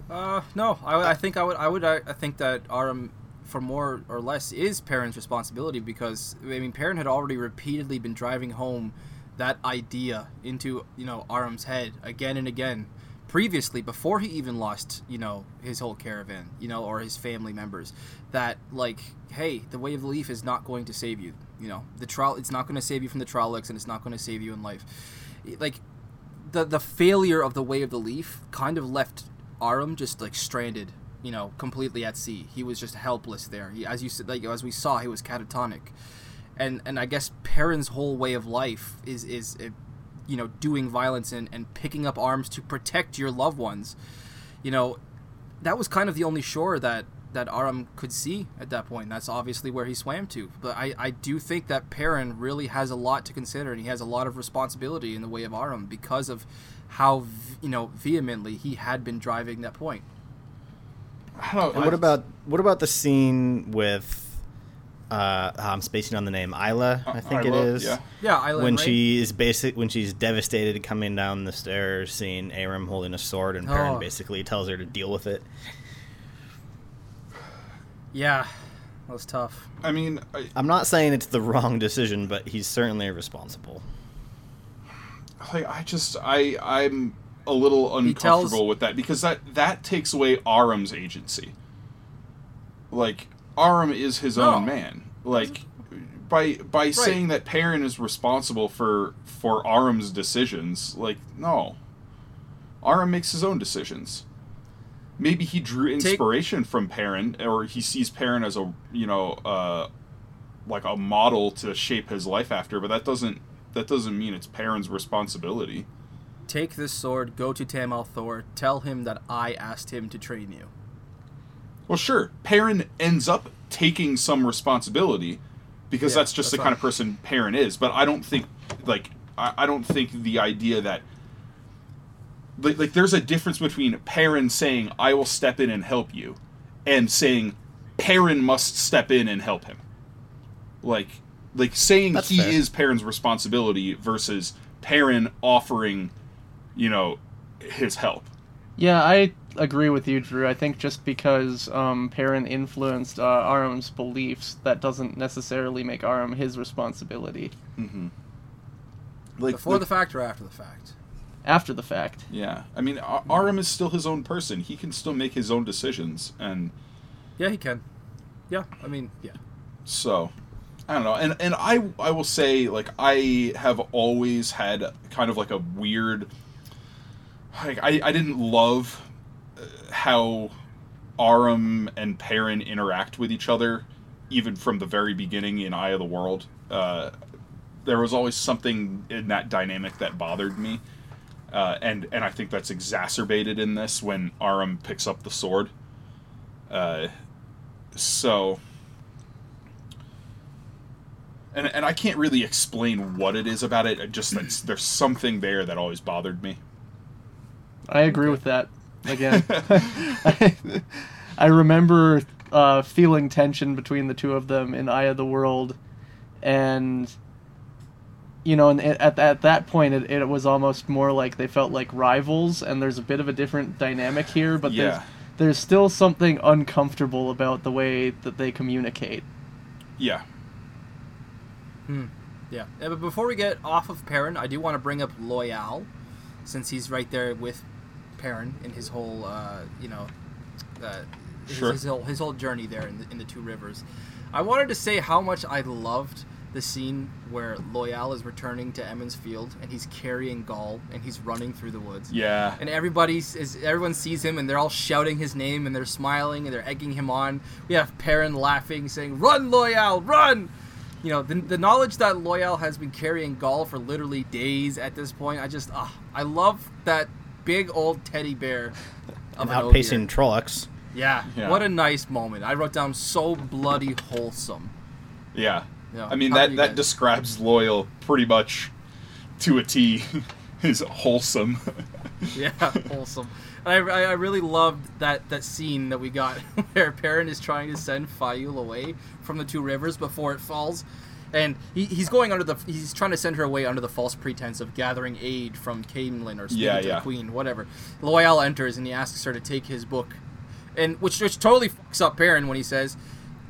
Uh, no, I, I think I would, I would, I, think that Aram, for more or less, is Perrin's responsibility because I mean, Perrin had already repeatedly been driving home that idea into you know Aram's head again and again, previously before he even lost you know his whole caravan, you know, or his family members, that like, hey, the way of the leaf is not going to save you. You know, the trial, it's not going to save you from the Trollocs, and it's not going to save you in life. Like, the the failure of the way of the leaf kind of left Aram just like stranded, you know, completely at sea. He was just helpless there. He, as you said, like as we saw, he was catatonic, and and I guess Perrin's whole way of life is is uh, you know doing violence and and picking up arms to protect your loved ones. You know, that was kind of the only shore that that Aram could see at that point. That's obviously where he swam to. But I, I do think that Perrin really has a lot to consider, and he has a lot of responsibility in the way of Aram because of how you know vehemently he had been driving that point.
I don't.
And what about what about the scene with? Uh, I'm spacing on the name Isla. I think it
Isla,
is.
yeah.
Yeah, Island
when
Ray.
she is basic when she's devastated coming down the stairs, seeing Aram holding a sword, and Perrin
Oh.
basically tells her to deal with it.
Yeah, that was tough.
I mean, I,
I'm not saying it's the wrong decision, but he's certainly responsible.
like I just I I'm a little
He tells-
uncomfortable with that because that that takes away Aram's agency. Like Aram is his
No.
own man. Like by by saying that Perrin is responsible for for Aram's decisions, like no. Aram makes his own decisions. Maybe he drew inspiration from Perrin, or he sees Perrin as a you know uh, like a model to shape his life after. But that doesn't that doesn't mean it's Perrin's responsibility.
Take this sword, go to Tam al'Thor, tell him that I asked him to train you.
Well, sure, Perrin ends up taking some responsibility because
Yeah,
that's just
that's
the kind of person Perrin is. But I don't think like I, I don't think the idea that like, like there's a difference between Perrin saying I will step in and help you and saying Perrin must step in and help him. Like like saying
That's
he
fair.
is Perrin's responsibility versus Perrin offering, you know, his help.
Yeah, I agree with you, Drew. I think just because um, Perrin influenced uh, Aram's beliefs, that doesn't necessarily make Aram his responsibility
Like
Before
like-
the fact or after the fact?
After the fact.
Yeah, I mean, Aram is still his own person. He can still make his own decisions, and
Yeah, he can. Yeah, I mean, yeah.
so I don't know. And and I I will say like I have always had kind of like a weird. Like I I didn't love uh, how Aram and Perrin interact with each other, even from the very beginning in Eye of the World. Uh, there was always something in that dynamic that bothered me. Uh, and and I think that's exacerbated in this when Aram picks up the sword. Uh, so, and and I can't really explain what it is about it. just that's, there's something there that always bothered me.
I agree with that. Again, I, [laughs] [laughs] I remember uh, feeling tension between the two of them in Eye of the World, and you know, and at at that point, it, it was almost more like they felt like rivals. And there's a bit of a different dynamic here, but
Yeah.
there's there's still something uncomfortable about the way that they communicate.
Yeah,
Yeah, Yeah, but before we get off of Perrin, I do want to bring up Loial, since he's right there with Perrin in his whole, uh, you know, uh, his,
Sure.
his whole his whole journey there in the, in the two rivers. I wanted to say how much I loved the scene where Loial is returning to Emond's Field and he's carrying Gaul and he's running through the woods.
Yeah.
And everybody is everyone sees him and they're all shouting his name and they're smiling and they're egging him on. We have Perrin laughing, saying, "Run, Loial, run!" You know, the, the knowledge that Loial has been carrying Gaul for literally days at this point. I just, ah, I love that big old teddy bear [laughs] of an
outpacing
Ogier.
Trollocs.
Yeah,
Yeah.
what a nice moment. I wrote down so bloody wholesome.
Yeah.
Yeah.
I mean
How
that that
guys-
describes Loial pretty much to a T. [laughs] is wholesome.
Yeah, [laughs] wholesome. And I, I really loved that, that scene that we got [laughs] where Perrin is trying to send Faile away from the two rivers before it falls. And he, he's going under the he's trying to send her away under the false pretense of gathering aid from Caemlyn or speaking
Yeah,
to
yeah.
the queen, whatever. Loial enters and he asks her to take his book, and which which totally fucks up Perrin when he says,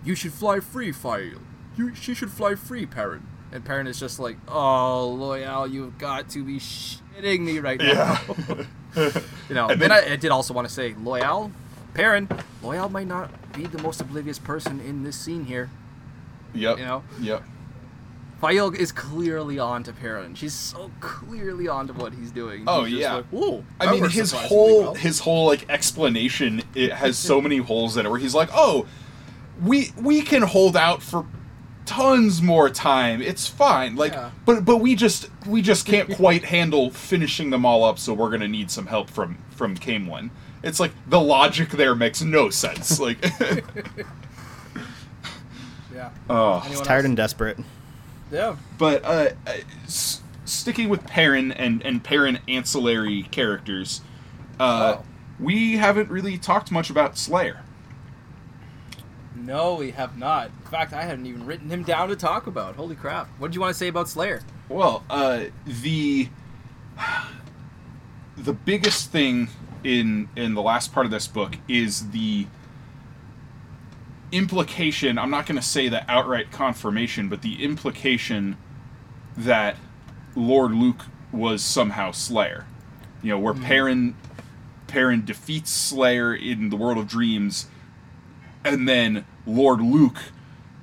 "You should fly free, Faile. You she should fly free, Perrin." And Perrin is just like, "Oh, Loial, you've got to be shitting me right now." [laughs] You know,
And then-
I, I did also want to say, Loial, Perrin, Loial might not be the most oblivious person in this scene here.
Yep.
You know?
Yep.
Faile is clearly on to Perrin. She's so clearly on to what he's doing.
Oh,
He's
yeah.
like, Ooh,
I mean, his whole
well."
his whole like explanation it has so many holes in it where he's like, "Oh, we we can hold out for tons more time. It's fine. Like,
Yeah.
but but we just we just can't [laughs] quite handle finishing them all up. So we're gonna need some help from from Caemlyn. It's like the logic there makes no sense. Like, [laughs]
Yeah.
oh,
Anyone
Tired
else?
and desperate.
Yeah.
but uh, uh, s- sticking with Perrin and and Perrin ancillary characters, uh,
Oh.
we haven't really talked much about Slayer.
No, we have not. In fact, I hadn't even written him down to talk about. Holy crap. What did you want to say about Slayer?
Well, uh, the the biggest thing in in the last part of this book is the implication. I'm not going to say the outright confirmation, but the implication that Lord Luc was somehow Slayer. You know, where Perrin Perrin defeats Slayer in the World of Dreams, and then Lord Luc,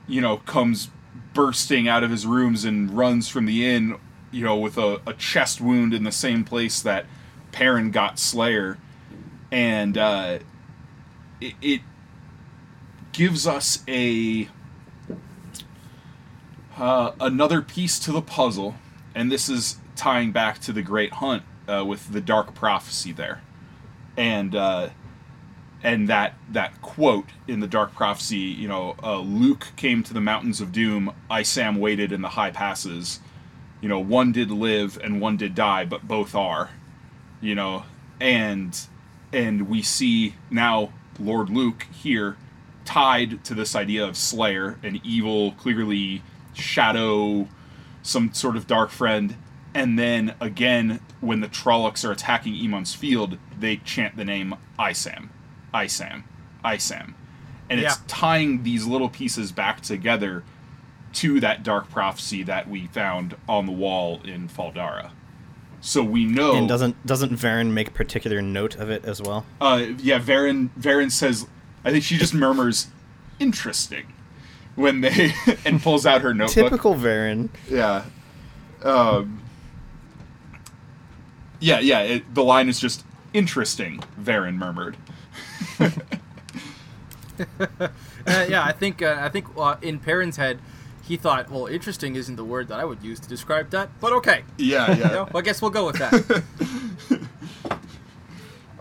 you know, comes bursting out of his rooms and runs from the inn, you know, with a, a chest wound in the same place that Perrin got Slayer, and uh, it, it gives us a uh, another piece to the puzzle, and this is tying back to the Great Hunt uh, with the Dark Prophecy there, and uh, and that that quote in the Dark Prophecy, you know, uh, Luc came to the mountains of doom. Isam waited in the high passes. You know, one did live and one did die, but both are. You know, and and we see now Lord Luc here tied to this idea of Slayer, an evil, clearly shadow, some sort of dark friend. And then again, when the Trollocs are attacking Emond's field, they chant the name Isam, Isam, Isam. And it's
Yeah.
tying these little pieces back together to that dark prophecy that we found on the wall in Fal Dara. So we know
And doesn't doesn't Verin make particular note of it as well?
uh, yeah, Verin Verin says, I think she just murmurs, "Interesting," when they [laughs] and pulls out her notebook.
Typical Verin.
Yeah. Um. Yeah, yeah. It, the line is just interesting. Verin murmured. [laughs]
Uh, yeah, I think uh, I think uh, in Perrin's head, he thought, well, interesting isn't the word that I would use to describe that, but okay.
Yeah,
You know, I guess we'll go with that. [laughs]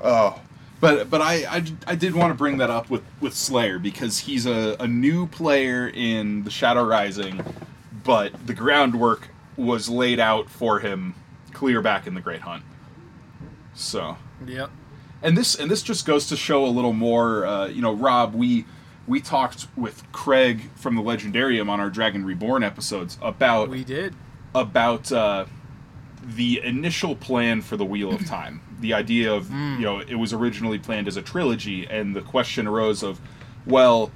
Oh, but but I, I, I did want to bring that up with with Slayer because he's a, a new player in the Shadow Rising, but the groundwork was laid out for him clear back in the Great Hunt. So
yep.
And this and this just goes to show a little more. Uh, you know, Rob, we we talked with Craig from the Legendarium on our Dragon Reborn episodes about
We did.
about uh, the initial plan for the Wheel of Time. The idea of you know it was originally planned as a trilogy, and the question arose of, well,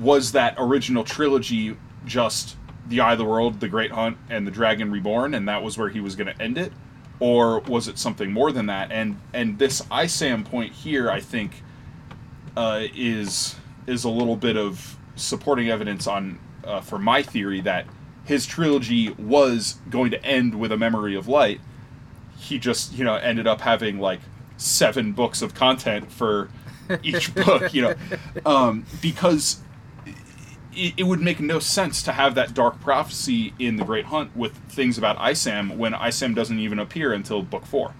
was that original trilogy just the Eye of the World, the Great Hunt, and the Dragon Reborn, and that was where he was going to end it, or was it something more than that? And and this ISAM point here, I think, uh, is is a little bit of supporting evidence on uh, for my theory that his trilogy was going to end with a memory of light. He just, you know, ended up having like seven books of content for each [laughs] book, you know, um, because it, it would make no sense to have that dark prophecy in the Great Hunt with things about Isam when Isam doesn't even appear until book four.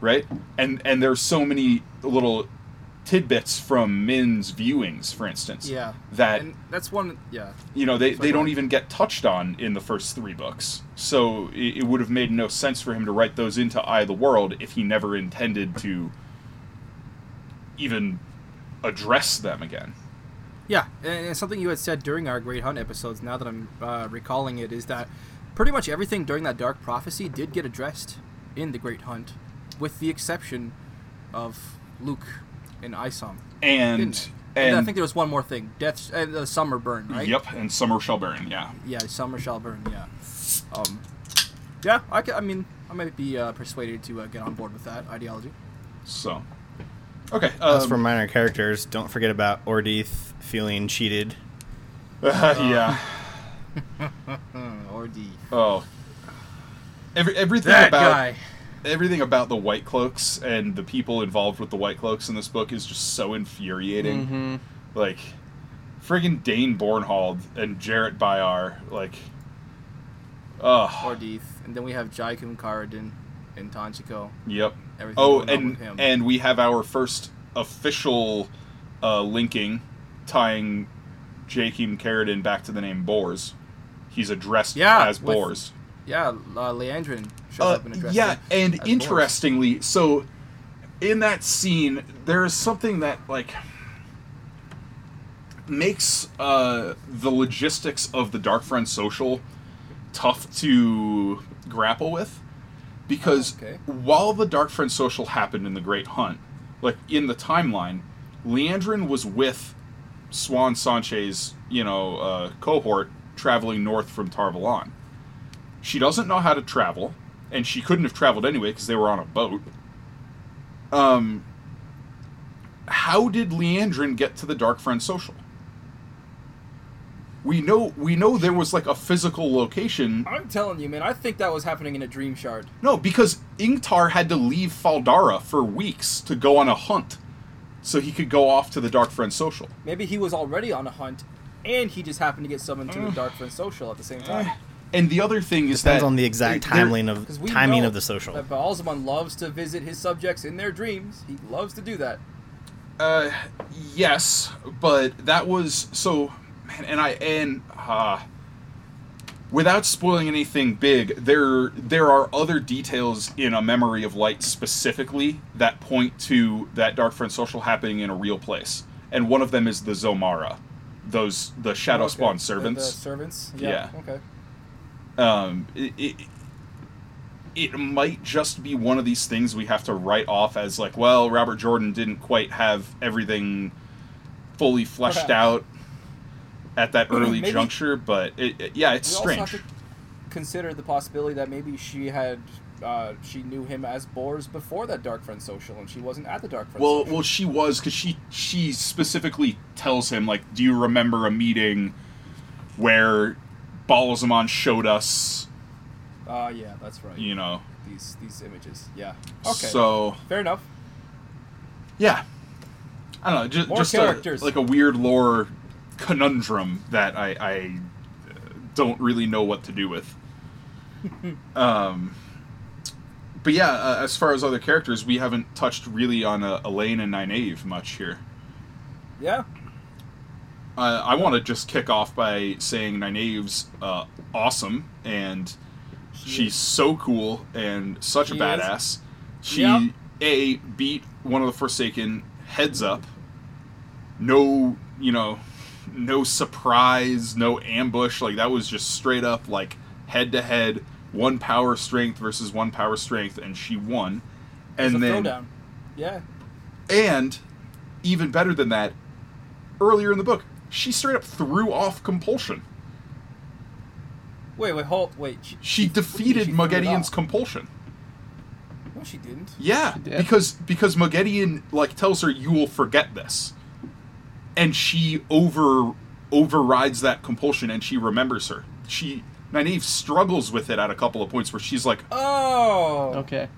Right? And and there's so many little tidbits from Min's viewings, for instance.
Yeah.
That
and that's one. Yeah.
you know they, they don't even get touched on in the first three books so it, it would have made no sense for him to write those into eye of the world if he never intended to even address them again
Yeah, and, and something you had said during our Great Hunt episodes. Now that I'm uh, recalling it, is that pretty much everything during that Dark Prophecy did get addressed in the Great Hunt, with the exception of Luc and Isam.
and
Didn't-
and,
I think there was one more thing: Death, uh, the Summer Burn, right?
yep and summer shall burn yeah
Yeah, Summer shall burn. Yeah. Um, yeah, I, ca- I mean, I might be uh, persuaded to uh, get on board with that ideology.
so okay
As
um,
for minor characters, don't forget about Ordeith feeling cheated. [laughs]
yeah
Hmm, [laughs] or D.
oh Every, everything
That
about
guy.
everything about the white cloaks and the people involved with the white cloaks in this book is just so infuriating
hmm
like friggin' Dain Bornhald and Jaret Byar, like ugh.
Ordeith, and then we have Jaichim Carridin and Tanchico.
Yep.
Everything
Oh, and
with him.
and we have our first official uh, linking tying Jaichim Carridin back to the name Bors. He's addressed
Yeah,
as
with-
Bors.
yeah, uh, Liandrin shows
Uh,
up and addresses
yeah, and interestingly, so in that scene, there is something that like makes uh, the logistics of the Dark Friend social tough to grapple with, because
Oh, okay.
while the Dark Friend social happened in the Great Hunt, like in the timeline, Liandrin was with Siuan Sanche, you know, uh, cohort traveling north from Tar Valon. She doesn't know how to travel, and she couldn't have traveled anyway because they were on a boat. Um, how did Liandrin get to the Dark Friend social? We know we know there was like a physical location.
I'm telling you, man, I think that was happening in a dream shard.
No, because Ingtar had to leave Fal Dara for weeks to go on a hunt, so he could go off to the Dark Friend social.
Maybe he was already on a hunt, and he just happened to get summoned to the Dark Friend Social at the same time.
And the other thing is
Depends
that
on the exact
there-
timeline of
'Cause we
timing of the social.
That Baalzamon loves to visit his subjects in their dreams. He loves to do that.
Uh, yes, but that was so, man, and I and uh, without spoiling anything big, there there are other details in a memory of light specifically that point to that Dark Friend social happening in a real place, and one of them is the Zomara, those the Shadow
Okay.
Spawn servants.
The, servants.
Yeah.
Okay.
um, it, it, it might just be one of these things we have to write off as like, well, Robert Jordan didn't quite have everything fully fleshed
Perhaps.
out at that early
Maybe-
juncture, but it, it- yeah, it's
we
strange.
also have to consider the possibility that maybe she had. Uh, she knew him as Bors before that Dark Friend Social, and she wasn't at the Dark Friend
Well,
Social.
well, she was because she she specifically tells him like, do you remember a meeting where Baalzamon showed us,
Uh, yeah, that's right.
you know?
These these images. Yeah. Okay.
So
Fair enough.
Yeah. I don't know, just,
More
just
characters.
A, like a weird lore conundrum that I, I uh, don't really know what to do with. [laughs] um, but yeah, uh, as far as other characters, we haven't touched really on uh, Elayne and Nynaeve much here.
Yeah.
Uh, I want to just kick off by saying Nynaeve's uh, awesome and
She
she's
is.
so cool and such a
She is.
badass. She
Yeah.
a beat one of the Forsaken heads up. No, you know, no surprise, no ambush. Like that was just straight up like head to head, one power strength versus one power strength, and she won. And
a
then
throwdown. Yeah.
and even better than that, earlier in the book, she straight up threw off compulsion.
Wait, wait, hold, wait. She,
She
what do you mean
defeated
she threw it
Moghedien's
off?
compulsion.
No, she didn't.
Yeah,
She did.
because because Moghedien like tells her you will forget this, and she over overrides that compulsion and she remembers her. She Nynaeve struggles with it at a couple of points where she's like,
Oh.
Okay.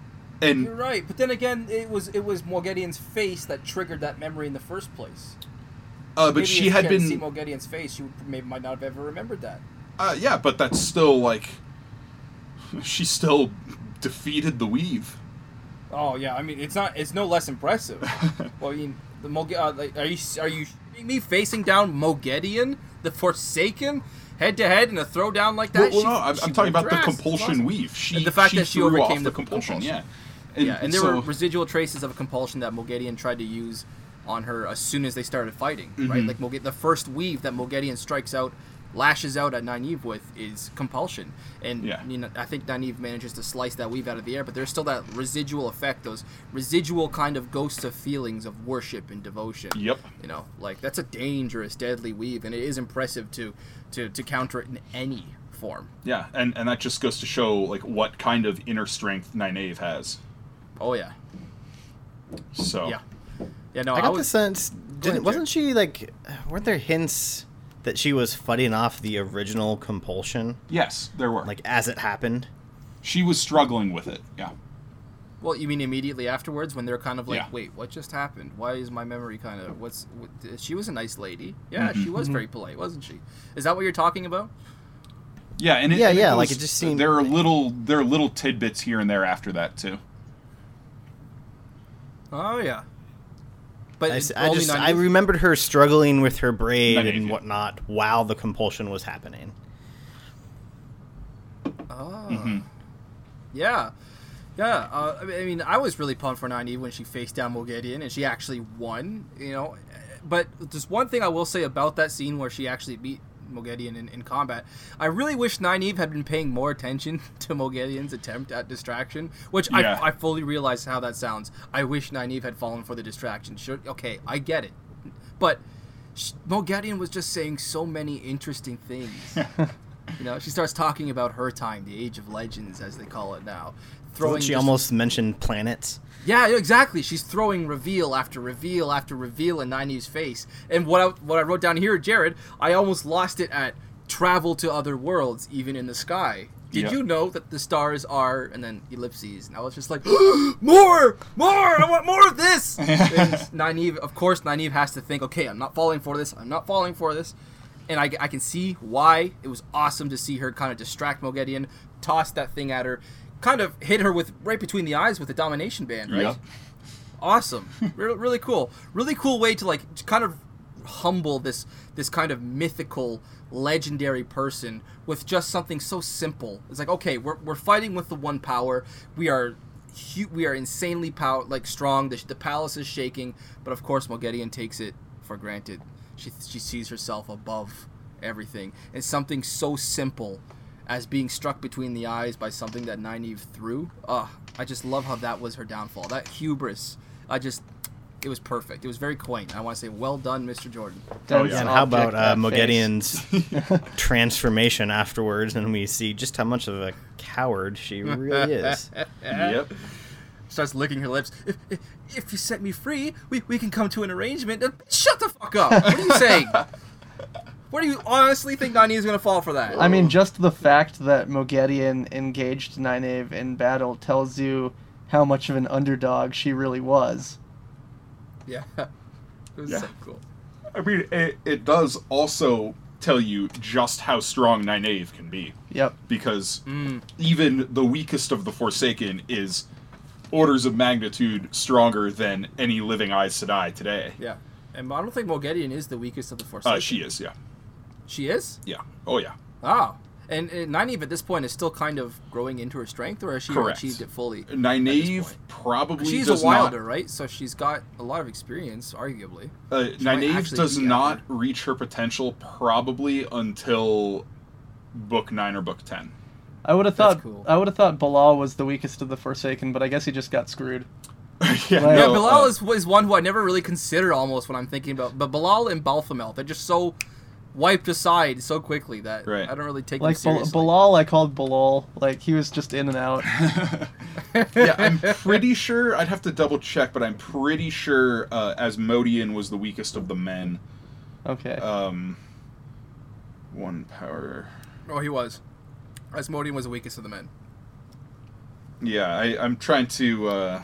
and
You're right, but then again, it was it was Moghedien's face that triggered that memory in the first place.
uh, but
Maybe
she
if
had
hadn't seen
been,
Moghedien's face, she maybe might not have ever remembered that.
uh, yeah, but that's still like, she still defeated the weave.
Oh yeah, I mean it's not it's no less impressive. [laughs] well, I mean the Moge- uh, like, are you are you shitting me facing down Moghedien, the Forsaken, head to head in a throwdown like that?
Well, well
She-
no, I'm,
she
I'm talking about the
her ass. It's
compulsion weave. She,
And the fact that she overcame
off
the
compulsion.
compulsion.
Yeah,
Yeah, and there
so-
were residual traces of a compulsion that Moghedien tried to use on her as soon as they started fighting. Right,
Mhm.
like Moge- the first weave that Moghedien strikes out, lashes out at Nynaeve with is compulsion, and
Yeah.
you know, I think Nynaeve manages to slice that weave out of the air, but there's still that residual effect, those residual kind of ghosts of feelings of worship and devotion.
Yep.
You know, like that's a dangerous, deadly weave, and it is impressive to to to counter it in any form.
Yeah, and and that just goes to show like what kind of inner strength Nynaeve has.
Oh yeah,
So
yeah, yeah. No,
I got the
was.
sense. Didn't, wasn't she like? Weren't there hints that she was fighting off the original compulsion,
yes, there were.
like as it happened?
she was struggling with it. Yeah.
Well, you mean immediately afterwards when they're kind of like,
Yeah.
wait, what just happened? Why is my memory kind of what's? What, she was a nice lady. Yeah,
Mhm.
she was very polite, wasn't she? Is that what you're talking about?
Yeah, and it,
Yeah,
and
yeah,
goes-
like, it just seemed-
there are little there are little tidbits here and there after that too.
Oh yeah. But
I,
it-
s- I
only
just
Nynaeve?
I remembered her struggling with her braid
Nynaeve,
and
yeah.
whatnot while the compulsion was happening.
Oh.
Mhm.
Yeah. Yeah, uh, I mean- I mean, I was really pumped for Nynaeve when she faced down Moghedien and she actually won, you know. But there's one thing I will say about that scene where she actually beat Moghedien in, in combat. I really wish Nynaeve had been paying more attention [laughs] to Moghedien's attempt at distraction, which
Yeah.
I, I fully realize how that sounds. I wish Nynaeve had fallen for the distraction. Sure, okay, I get it. But sh- Moghedien was just saying so many interesting things. [laughs] You know, she starts talking about her time, the Age of Legends, as they call it now. Throwing
she
just-
almost mentioned planets.
Yeah, exactly. She's throwing reveal after reveal after reveal in Nynaeve's face. And what I, what I wrote down here, Jared, I almost lost it at travel to other worlds, even in the sky. Did
Yeah.
you know that the stars are and then ellipses? And I was just like, [gasps] more, more! I want more of this. [laughs] and Nynaeve, of course, Nynaeve has to think, okay, I'm not falling for this. I'm not falling for this. And I, I can see why it was awesome to see her kind of distract Moghedien, toss that thing at her, kind of hit her with right between the eyes with the domination band, right?
Yep.
awesome. [laughs] Really, really cool. Really cool way to like kind of humble this this kind of mythical legendary person with just something so simple. It's like okay we're, we're fighting with the one power. We are hu- we are insanely power like strong. The, the palace is shaking. But of course Moghedien takes it for granted. She, she sees herself above everything. And something so simple as being struck between the eyes by something that Nynaeve threw. Ugh, I just love how that was her downfall. That hubris, I just, it was perfect. It was very quaint. I want to say, well done, Mr. Jordan.
Oh, yeah.
And how about uh,
that.
Moghedien's [laughs] transformation afterwards, and we see just how much of a coward she really is. [laughs]
Yep.
Starts licking her lips. If, if, if you set me free, we, we can come to an arrangement. Shut the fuck up. What are you saying? [laughs] what do you honestly think Nynaeve's going to fall for that?
I mean, just the fact that Moghedien engaged Nynaeve in battle tells you how much of an underdog she really was.
yeah. [laughs] It was
Yeah.
so cool.
I mean, it, it does also tell you just how strong Nynaeve can be,
Yep.
because
Mm.
even the weakest of the Forsaken is orders of magnitude stronger than any living Aes Sedai today.
Yeah. And I don't think Moghedien is the weakest of the Forsaken.
Uh, she is, yeah,
She is?
yeah, oh yeah.
Oh. And, and Nynaeve at this point is still kind of growing into her strength, or has she
Correct.
achieved it fully?
Nynaeve
point.
probably
She's
does
a wilder,
not.
right? So she's got a lot of experience, arguably.
Uh,
She
Nynaeve does not
upper.
reach her potential probably until book nine or book ten.
I would have thought
cool.
I would have thought Be'lal was the weakest of the Forsaken, but I guess he just got screwed. [laughs]
yeah,
Yeah,
Yeah,
no,
Be'lal
uh,
is, is one who I never really consider almost when I'm thinking about. But Be'lal and Balthamel, they're just so wiped aside so quickly that
Right.
I don't really take
Like
them
Bal-
seriously.
Be'lal, I called Be'lal. Like he was just in and out. [laughs]
yeah, I'm pretty sure. I'd have to double check, but I'm pretty sure uh, Asmodean was the weakest of the men.
Okay.
Um, one power.
Oh, he was. Asmodean was the weakest of the men.
Yeah, I, I'm trying to uh,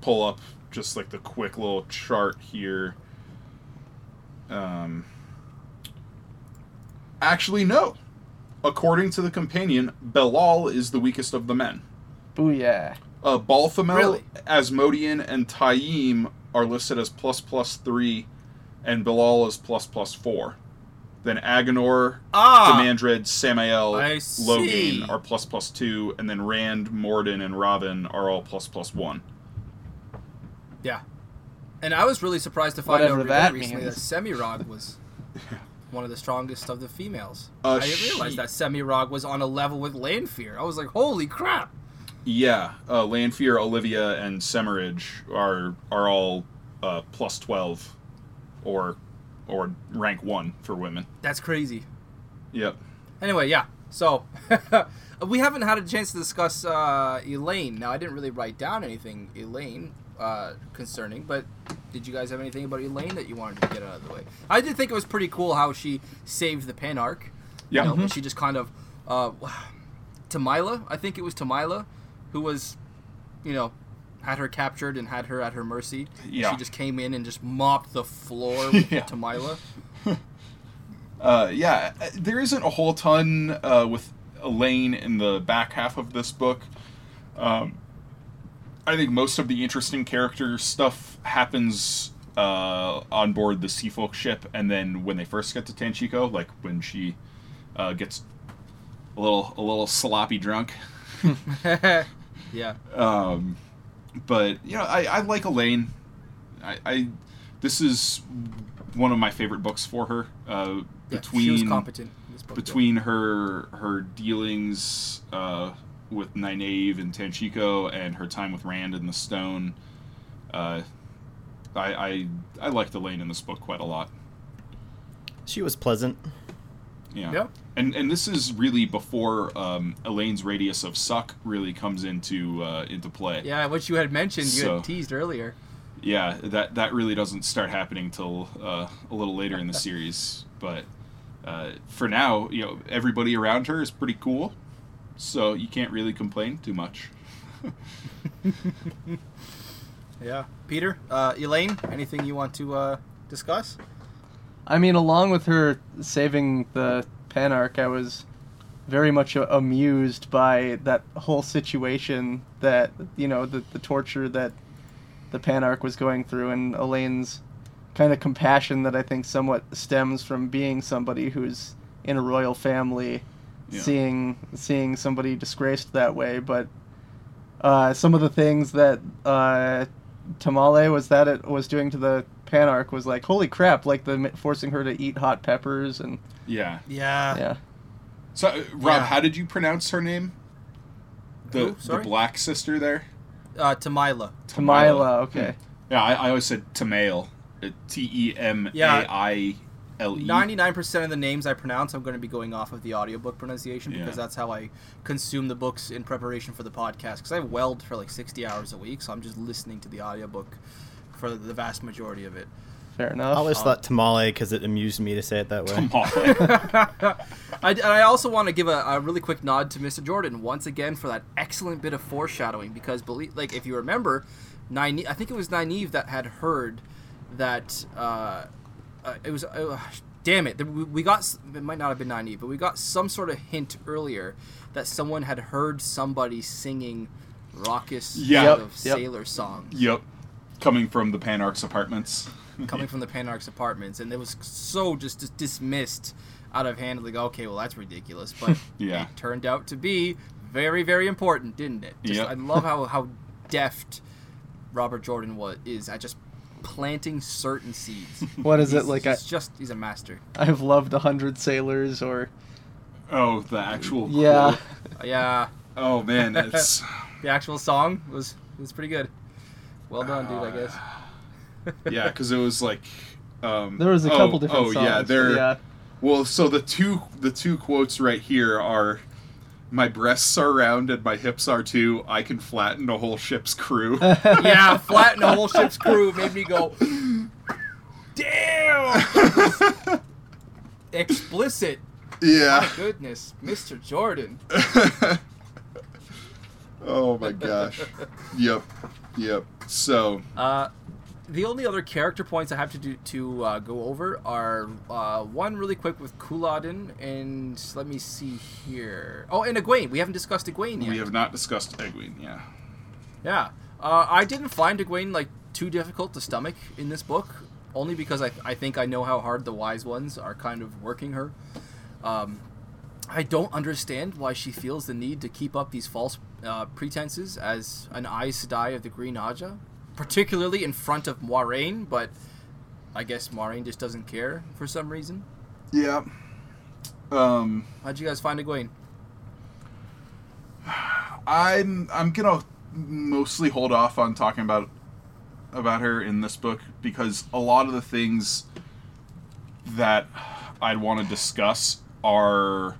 pull up just like the quick little chart here. Um, actually, no. According to the companion, Belal is the weakest of the men.
Booyah.
Uh, Balthamel,
Really?
Asmodean, and Taim are listed as plus plus three, and Belal is plus plus four. Then Aginor,
Ah!
Demandred, Samael. Logain are plus plus two, and then Rand, Moridin, and Rahvin are all plus plus one.
Yeah. And I was really surprised to find
Whatever
out
that [laughs]
recently
means. [laughs]
that Semirhage was one of the strongest of the females.
Uh,
I didn't realize
she-
that Semirhage was on a level with Lanfear. I was like, holy crap.
Yeah, uh, Lanfear, Alivia, and Semirhage are are all uh, plus twelve, or or rank one for women.
That's crazy.
Yep.
Anyway, yeah. So [laughs] we haven't had a chance to discuss uh, Elayne. Now, I didn't really write down anything Elayne uh, concerning, but did you guys have anything about Elayne that you wanted to get out of the way? I did think it was pretty cool how she saved the Panarch.
Yeah.
You know, She just kind of uh, Tamila, I think it was Tamila, who was, you know, had her captured and had her at her mercy.
Yeah.
She just came in and just mopped the floor [laughs] with
Yeah.
Tamila. [laughs]
Uh, yeah, uh, there isn't a whole ton uh, with Elayne in the back half of this book. Um, I think most of the interesting character stuff happens uh, on board the Seafolk ship, and then when they first get to Tanchico, like when she uh, gets a little a little sloppy drunk. [laughs]
yeah.
Um, but you know, I, I like Elayne. I, I this is one of my favorite books for her. Uh,
Yeah,
between
she was competent in this book. yeah.
between her her dealings uh, with Nynaeve and Tanchico and her time with Rand and the Stone, uh, I, I I liked Elayne in this book quite a lot.
She was pleasant.
Yeah.
Yeah.
And and this is really before um, Elayne's radius of suck really comes into uh, into play.
Yeah, which you had mentioned, you
So-
had teased earlier.
Yeah, that that really doesn't start happening till uh, a little later in the series. [laughs] But uh, for now, you know, everybody around her is pretty cool, so you can't really complain too much. [laughs]
Yeah. Peter, uh, Elayne, anything you want to uh, discuss?
I mean, along with her saving the Panarch, I was very much amused by that whole situation that, you know, the, the torture that the Panarch was going through, and Elayne's kind of compassion that I think somewhat stems from being somebody who's in a royal family,
Yeah.
seeing seeing somebody disgraced that way. But uh, some of the things that uh, Tamale was that it was doing to the Panarch was like, holy crap! Like the forcing her to eat hot peppers and
Yeah.
Yeah.
yeah.
So, uh, Rob,
Yeah.
how did you pronounce her name? The
Who?
the black sister there.
Uh, Tamila.
Tamila, okay.
Yeah, I, I always said Tamail. T e m a i l e.
99% of the names I pronounce, I'm going to be going off of the audiobook pronunciation because
Yeah.
that's how I consume the books in preparation for the podcast. Because I weld for like 60 hours a week, so I'm just listening to the audiobook for the vast majority of it.
Fair enough.
I
enough.
always thought tamale because it amused me to say it that way.
Tamale. [laughs]
I, and I also want to give a, a really quick nod to Mr. Jordan once again for that excellent bit of foreshadowing because believe like if you remember, Nynaeve, I think it was Nynaeve that had heard that uh, uh, it was uh, damn it we, got it might not have been Nynaeve but we got some sort of hint earlier that someone had heard somebody singing raucous.
Yep,
sailor songs
yep. Coming from the Panarch's apartments. [laughs]
coming from the Panarch's apartments, and it was so just, just dismissed out of hand. Like, okay, well, that's ridiculous, but [laughs]
Yeah.
it turned out to be very, very important, didn't it? Just,
Yep.
I love [laughs] how how deft Robert Jordan was is at just planting certain seeds. [laughs]
What is
He's-
it like? I,
He's just he's a master.
I've loved a hundred sailors, or
Oh, the actual.
yeah,
quote.
Uh, yeah,
Oh man, [laughs] it's.
the actual song was was pretty good. Well done, dude. I guess.
yeah, because it was like. Um,
there was a
oh,
couple different
oh,
songs.
yeah, there.
yeah.
well. So the two the two quotes right here are, "My breasts are round and my hips are too. I can flatten a whole ship's crew." [laughs]
yeah, flatten a whole ship's crew made me go. Damn. [laughs] explicit.
Yeah.
My goodness, Mr. Jordan. [laughs]
oh my gosh. Yep. Yep. So,
Uh, the only other character points I have to do to uh, go over are uh, one really quick with Couladin, and let me see here. Oh, and Egwene. We haven't discussed Egwene yet.
we have not discussed Egwene, yeah.
Yeah, uh, I didn't find Egwene like too difficult to stomach in this book, only because I, I think I know how hard the wise ones are kind of working her. Um, I don't understand why she feels the need to keep up these false uh, pretenses as an Aes Sedai of the Green Ajah, particularly in front of Moiraine, but I guess Moiraine just doesn't care for some reason.
Yeah. Um,
How'd you guys find Egwene?
I'm I'm gonna mostly hold off on talking about about her in this book because a lot of the things that I'd want to discuss are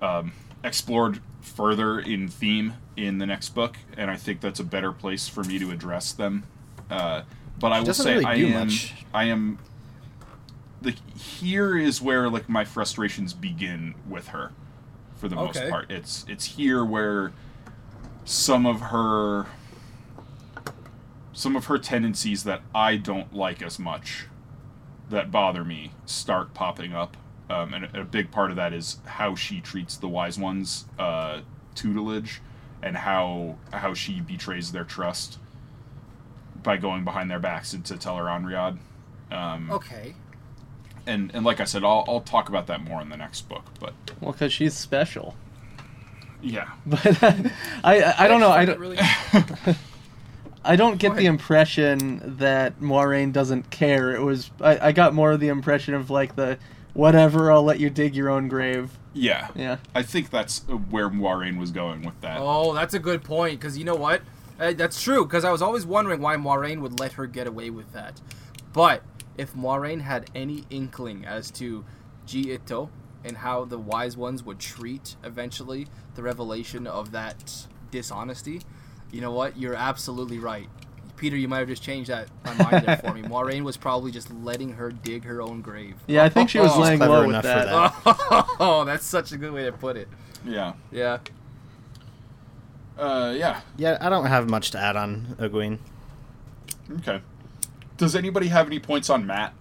um, explored further in theme in the next book, and I think that's a better place for me to address them. Uh, but I will say
really
I am
much.
I am like here is where like my frustrations begin with her for the most part. It's it's here where some of her some of her tendencies that I don't like as much that bother me start popping up. Um, and a, a big part of that is how she treats the wise ones uh, tutelage and how how she betrays their trust by going behind their backs and to Tel'aran'rhiod. Um,
Okay.
and and like I said, I'll, I'll talk about that more in the next book. But
Well, because she's special.
yeah, [laughs]
But I, I, I don't know. I don't,
Really... [laughs]
I don't get the impression that Moiraine doesn't care. It was I, I got more of the impression of like the whatever. I'll let you dig your own grave.
yeah,
Yeah.
I think that's where Moiraine was going with that.
Oh, that's a good point. Because you know what? Uh, that's true. Because I was always wondering why Moiraine would let her get away with that. But if Moiraine had any inkling as to ji'e'toh and how the wise ones would treat eventually the revelation of that dishonesty, you know what? You're absolutely right. Peter, you might have just changed that my mind there for me. [laughs] Moiraine was probably just letting her dig her own grave.
Yeah, I think she was
Oh,
laying
clever
low with
enough for
that.
that.
Oh, [laughs] that's such a good way to put it.
Yeah,
Yeah.
uh, yeah,
Yeah, I don't have much to add on Egwene.
okay. Does anybody have any points on Mat?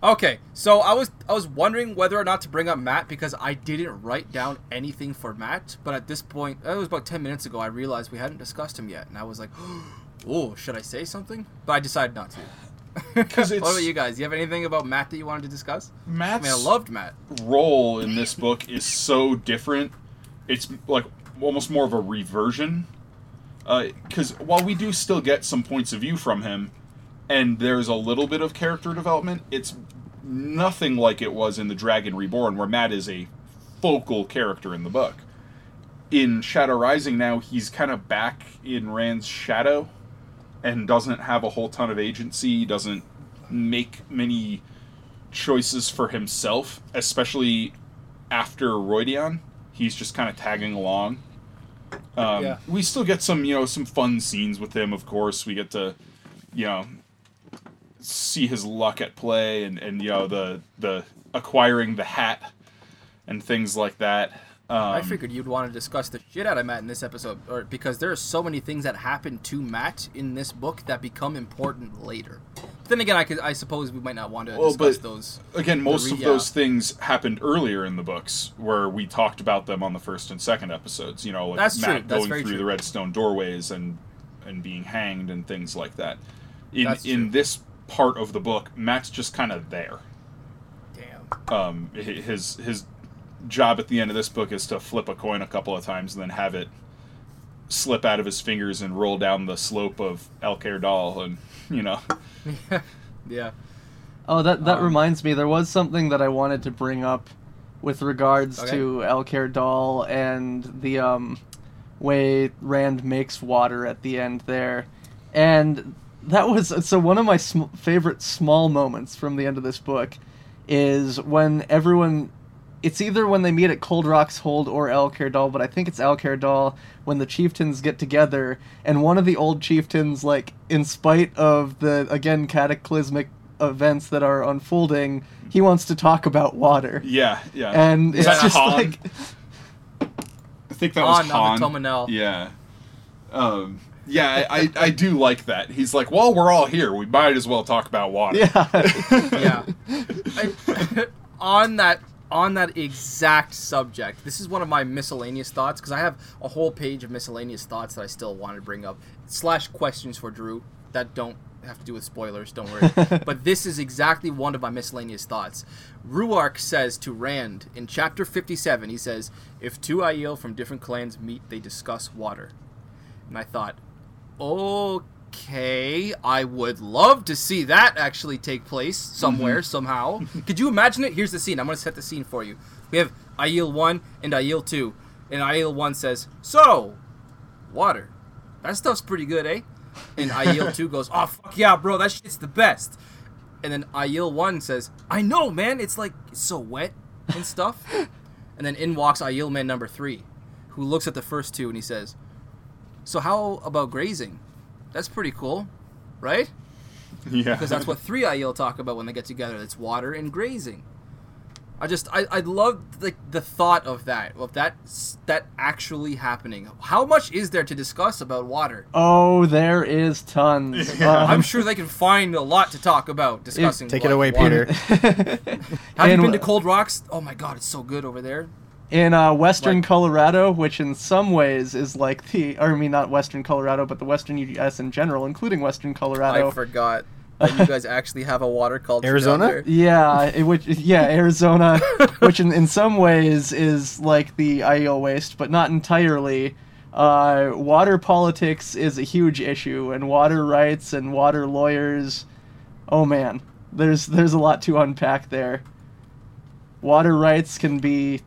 Okay, so I was I was wondering whether or not to bring up Mat because I didn't write down anything for Mat, but at this point, it was about ten minutes ago. I realized we hadn't discussed him yet, and I was like, [gasps] "Oh, should I say something?" But I decided not to. [laughs]
'Cause
what about you guys? Do you have anything about Mat that you wanted to discuss? I mean, I loved Mat.
role in this book is so different. It's like almost more of a reversion. Uh, because while we do still get some points of view from him, and there's a little bit of character development, it's nothing like it was in The Dragon Reborn, where Mat is a focal character in the book. In Shadow Rising now, he's kind of back in Rand's shadow and doesn't have a whole ton of agency, doesn't make many choices for himself, especially after Rhuidean. He's just kind of tagging along. Um,
Yeah.
We still get some, you know, some fun scenes with him. Of course, we get to, you know, see his luck at play, and and you know the the acquiring the hat and things like that. Um,
I figured you'd want to discuss the shit out of Mat in this episode, or because there are so many things that happen to Mat in this book that become important later. But then again, I could, I suppose we might not want to
Well,
discuss those.
again, most
re-
of
yeah.
those things happened earlier in the books, where we talked about them on the first and second episodes. You know, like
That's. Mat
going through
true.
the redstone doorways and and being hanged and things like that. In
That's
in
true.
this part of the book, Mat's just kind of there.
Damn.
Um, his his job at the end of this book is to flip a coin a couple of times and then have it slip out of his fingers and roll down the slope of El Dal, and you know, [laughs]
Yeah.
Oh, that that
Um,
reminds me. There was something that I wanted to bring up with regards
Okay.
to El Doll and the um, way Rand makes water at the end there, and that was so one of my sm- favorite small moments from the end of this book is when everyone. It's either when they meet at Cold Rock's Hold or El Doll, but I think it's El Doll when the chieftains get together, and one of the old chieftains, like, in spite of the again cataclysmic events that are unfolding, he wants to talk about water.
Yeah, yeah.
And
Is
it's
that
just
Han?
like
I think that was
Han on
Han.
the Tomanelle.
Yeah. Um, yeah, I, I, I do like that. He's like, well, we're all here. We might as well talk about water.
yeah. [laughs]
yeah. I, [laughs] on that on that exact subject, this is one of my miscellaneous thoughts because I have a whole page of miscellaneous thoughts that I still want to bring up slash questions for Drew that don't have to do with spoilers. Don't worry. [laughs] but this is exactly one of my miscellaneous thoughts. Rhuarc says to Rand in chapter fifty-seven. He says, "If two Aiel from different clans meet, they discuss water." And I thought, okay, I would love to see that actually take place somewhere, somehow. [laughs] Could you imagine it? Here's the scene. I'm going to set the scene for you. We have Aiel 1 and Aiel 2. And Aiel 1 says, So, water. That stuff's pretty good, eh? And Aiel 2 [laughs] goes, Oh, fuck yeah, bro, that shit's the best. And then Aiel 1 says, I know, man, it's like, it's so wet and stuff. and then in walks Aiel man number 3, who looks at the first two and he says, So, how about grazing? That's pretty cool, right? [laughs]
Yeah.
because that's what three Aiel talk about when they get together. It's water and grazing. I just I, I love the the thought of that of that that actually happening. How much is there to discuss about water?
Oh, there is tons.
Yeah. [laughs]
Um,
I'm sure they can find a lot to talk about discussing.
Take it away,
water.
Peter. [laughs]
Have you been to Cold Rocks? Oh my god, it's so good over there.
In uh, western
Like-
Colorado, which in some ways is like the, or I mean, not western Colorado, but the western U.S. in general, including western Colorado.
I forgot that you guys actually have a water culture.
Arizona?
Yeah, it, which yeah, Arizona, [laughs] which in, in some ways is like the Aiel waste, but not entirely. Uh, water politics is a huge issue, and water rights and water lawyers. Oh man, there's there's a lot to unpack there. Water rights can be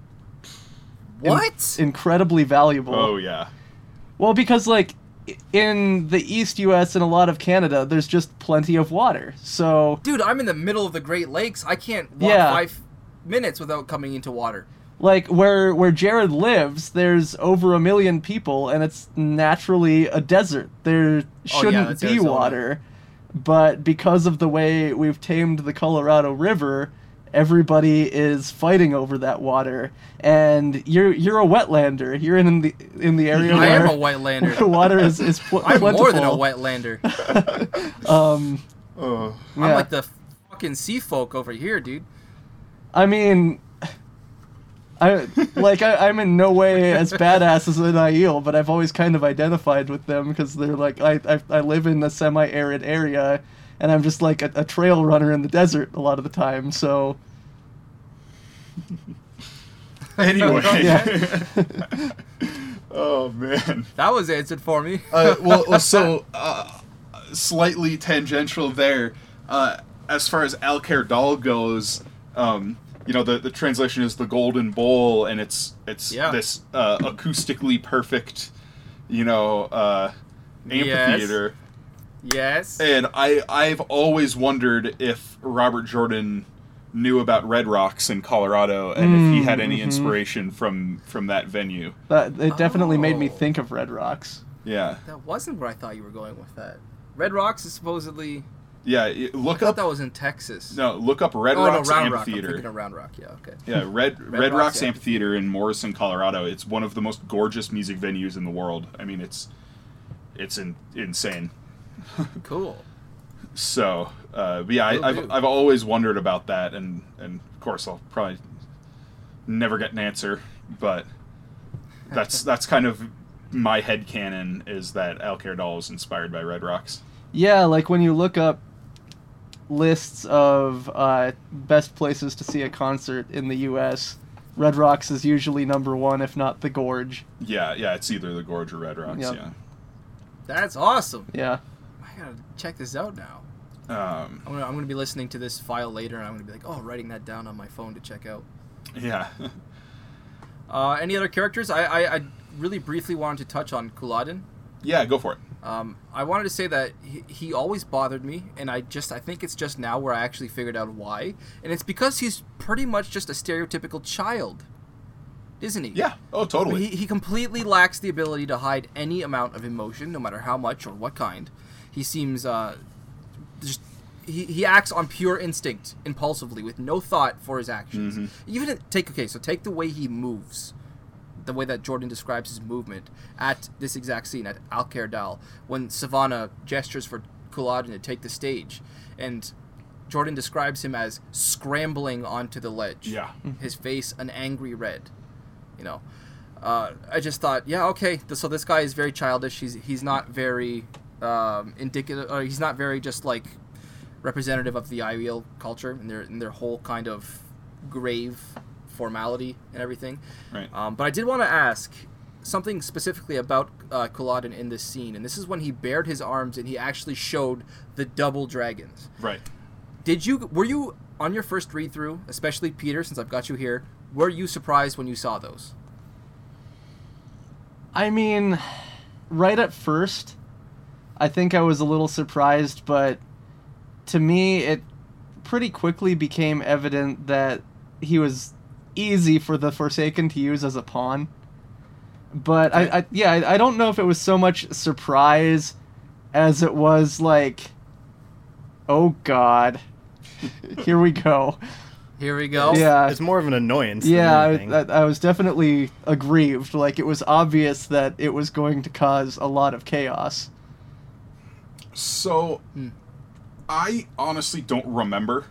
in-
What?
incredibly valuable.
oh, yeah.
Well, because like in the East U.S. and a lot of Canada, there's just plenty of water. So
Dude, I'm in the middle of the Great Lakes. I can't walk
Yeah.
five minutes without coming into water.
like where where Jared lives, there's over a million people, and it's naturally a desert. There oh, shouldn't
that's
be
Arizona.
water, but because of the way we've tamed the Colorado River, everybody is fighting over that water. And you're you're a wetlander. You're in the in the area
I
where
am a wetlander.
where [laughs] water is is pl-
I'm
plentiful.
more than a wetlander. [laughs]
Um,
Oh.
I'm like the fucking sea folk over here, dude.
I mean, I like I, I'm in no way as badass as an Aiel, but I've always kind of identified with them because they're like I, I I live in a semi-arid area, and I'm just like a, a trail runner in the desert a lot of the time. So [laughs]
Anyway. [laughs]
Yeah. [laughs]
oh, man.
That was answered for me.
uh, well, well, so uh, slightly tangential there. Uh, as far as Alcair Dal goes, um, you know the, the translation is the Golden Bowl, and it's it's
Yeah.
this uh, acoustically perfect, you know, uh, amphitheater.
yes.
And I I've always wondered if Robert Jordan knew about Red Rocks in Colorado, and if he had any
Mm, mhm.
inspiration from from that venue.
that it definitely made me
Oh.
think of Red Rocks.
Yeah,
That wasn't where I thought you were going with that. Red Rocks is supposedly.
yeah. y-
I
Look
thought
up
that was in Texas.
no, look up Red
oh
Rocks
no, Round Rock. I'm
Amphitheater.
thinking of Round Rock. Yeah. Okay.
Yeah, Red [laughs]
Red
Red,
Rocks
Rocks Amphitheater in Morrison, Colorado. It's one of the most gorgeous music venues in the world. I mean, it's it's in, insane. [laughs]
Cool.
So, uh, but yeah, I, I've, I've always wondered about that, and and of course I'll probably never get an answer, but that's [laughs] that's kind of my head canon is that Alcair Dal is inspired by Red Rocks.
Yeah, like when you look up lists of uh, best places to see a concert in the U.S., Red Rocks is usually number one, if not the Gorge.
Yeah, yeah, it's either the Gorge or Red Rocks.
Yep.
Yeah.
That's awesome.
Yeah.
Gotta check this out now.
Um,
I'm gonna, I'm gonna be listening to this file later, and I'm gonna be like, oh, writing that down on my phone to check out.
yeah. [laughs]
Uh, any other characters? I, I, I really briefly wanted to touch on Couladin.
yeah, go for it.
Um, I wanted to say that he, he always bothered me, and I just I think it's just now where I actually figured out why, and it's because he's pretty much just a stereotypical child, isn't he?
Yeah. Oh, totally.
He, he completely lacks the ability to hide any amount of emotion, no matter how much or what kind. He seems uh, just he, he acts on pure instinct, impulsively, with no thought for his actions.
Mm-hmm.
Even take okay, so take the way he moves, the way that Jordan describes his movement at this exact scene at Alcair Dal when Sevanna gestures for Couladin to take the stage, and Jordan describes him as scrambling onto the ledge.
Yeah.
his face an angry red. You know, uh, I just thought, yeah, okay. So this guy is very childish. He's he's not very um, indicative. Or he's not very just like representative of the Aiel culture and their in their whole kind of grave formality and everything.
Right.
Um, but I did want to ask something specifically about uh, Couladin in this scene, and this is when he bared his arms and he actually showed the double dragons.
Right.
Did you were you on your first read through, especially Peter, since I've got you here? Were you surprised when you saw those?
I mean, right at first, I think I was a little surprised, but to me, it pretty quickly became evident that he was easy for the Forsaken to use as a pawn. But I, I yeah, I, I don't know if it was so much surprise as it was like, oh god, [laughs] here we go.
Here we go.
Yeah.
It's more of an annoyance. than
Yeah, I. I, I was definitely aggrieved. Like it was obvious that it was going to cause a lot of chaos.
So,
Hmm.
I honestly don't remember.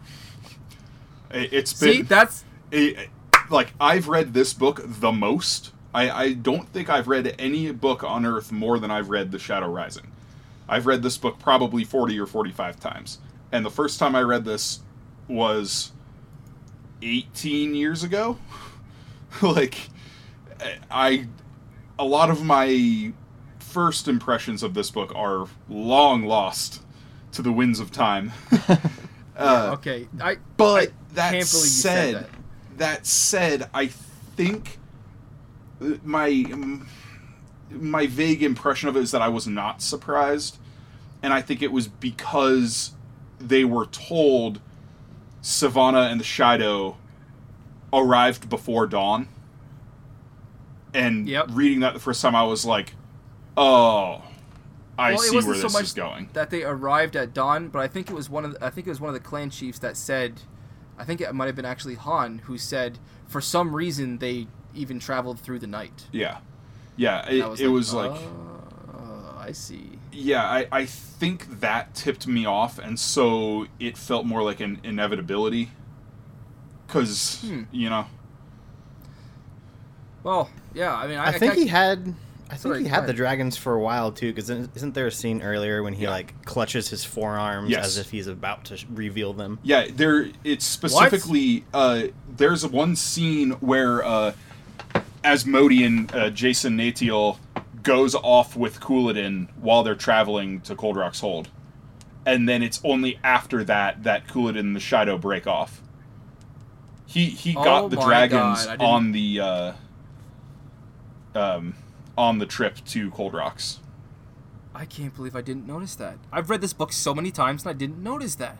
It's
See,
been
that's
it, like I've read this book the most. I, I don't think I've read any book on Earth more than I've read The Shadow Rising. I've read this book probably 40 or 45 times. And the first time I read this was 18 years ago. [laughs] like I a lot of my first impressions of this book are long lost to the winds of time. [laughs] uh,
okay. I
but
I
that
can't believe you
said,
said that.
that said, I think my my vague impression of it is that I was not surprised, and I think it was because they were told Sevanna and the Shaido arrived before dawn. And
Yep.
reading that the first time, I was like, "Oh, I
well,
see
wasn't
where
so
this
much
is going."
that they arrived at dawn, but I think it was one of the, I think it was one of the clan chiefs that said, I think it might have been actually Han who said for some reason they even traveled through the night.
Yeah, yeah. It,
was
it was like,
oh, I see.
yeah, I, I think that tipped me off, and so it felt more like an inevitability. Because,
Hmm.
you know,
Well, yeah. I mean, I,
I think
I,
he had. I think he had the dragons for a while too. Because isn't there a scene earlier when he
Yeah.
like clutches his forearms
Yes.
as if he's about to sh- reveal them?
yeah, there, it's specifically, uh, there's one scene where uh, Asmodean, uh, Jasin Natael, goes off with Couladin while they're traveling to Cold Rock's Hold. And then it's only after that that Couladin and the Shaido break off. He he
Oh
got the dragons
God, I didn't-
on the uh, um on the trip to Cold Rocks.
I can't believe I didn't notice that. I've read this book so many times and I didn't notice that.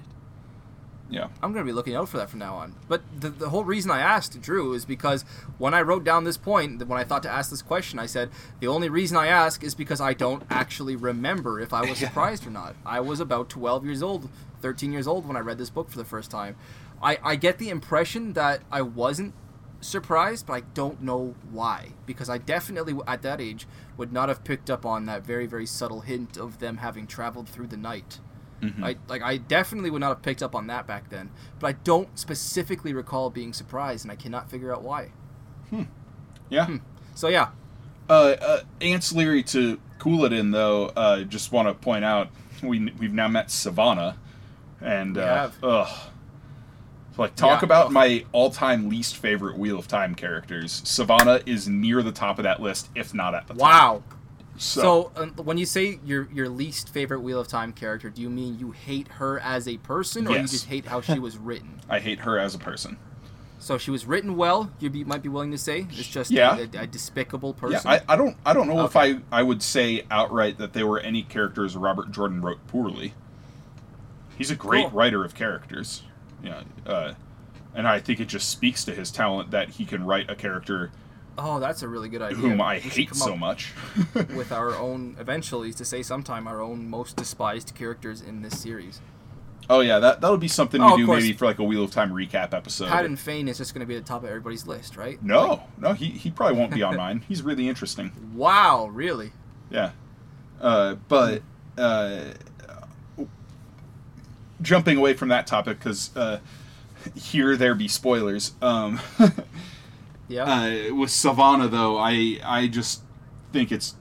Yeah.
I'm gonna be looking out for that from now on. But the, the whole reason I asked Drew is because when I wrote down this point, when I thought to ask this question, I said the only reason I ask is because I don't actually remember if I was [laughs] surprised or not. I was about 12 years old, 13 years old when I read this book for the first time. I, I get the impression that I wasn't surprised, but I don't know why. Because I definitely, at that age, would not have picked up on that very, very subtle hint of them having traveled through the night. I like I definitely would not have picked up on that back then, but I don't specifically recall being surprised, and I cannot figure out why. Hmm.
Yeah.
So yeah,
Uh, uh, ancillary to Couladin, though, uh, just want to point out we we've now met Sevanna, and
We
uh, ugh, like talk
Yeah,
about my all-time least favorite Wheel of Time characters. Sevanna is near the top of that list, if not at the top.
wow.
So,
So, um, when you say your your least favorite Wheel of Time character, do you mean you hate her as a person, or you just hate how she was written? [laughs]
I hate her as a person.
So she was written well. You be, might be willing to say it's just
Yeah.
a, a despicable
Yeah,
person.
I, I don't I don't know
Okay.
if I I would say outright that there were any characters Robert Jordan wrote poorly. He's a great
Cool.
writer of characters. Yeah, uh, and I think it just speaks to his talent that he can write a character
oh, that's a really good idea.
whom I hate so much. [laughs]
with our own eventually to say sometime our own most despised characters in this series.
Oh yeah, that that would be something
Oh,
we do maybe for like a Wheel of Time recap episode.
Padan Fain is just going to be at the top of everybody's list, right?
no, no, he he probably won't be on [laughs] mine. He's really interesting.
Wow, really?
Yeah. Uh, but uh, jumping away from that topic because uh, here there be spoilers. Um, [laughs]
Yeah.
uh, with Sevanna though, I I just think it's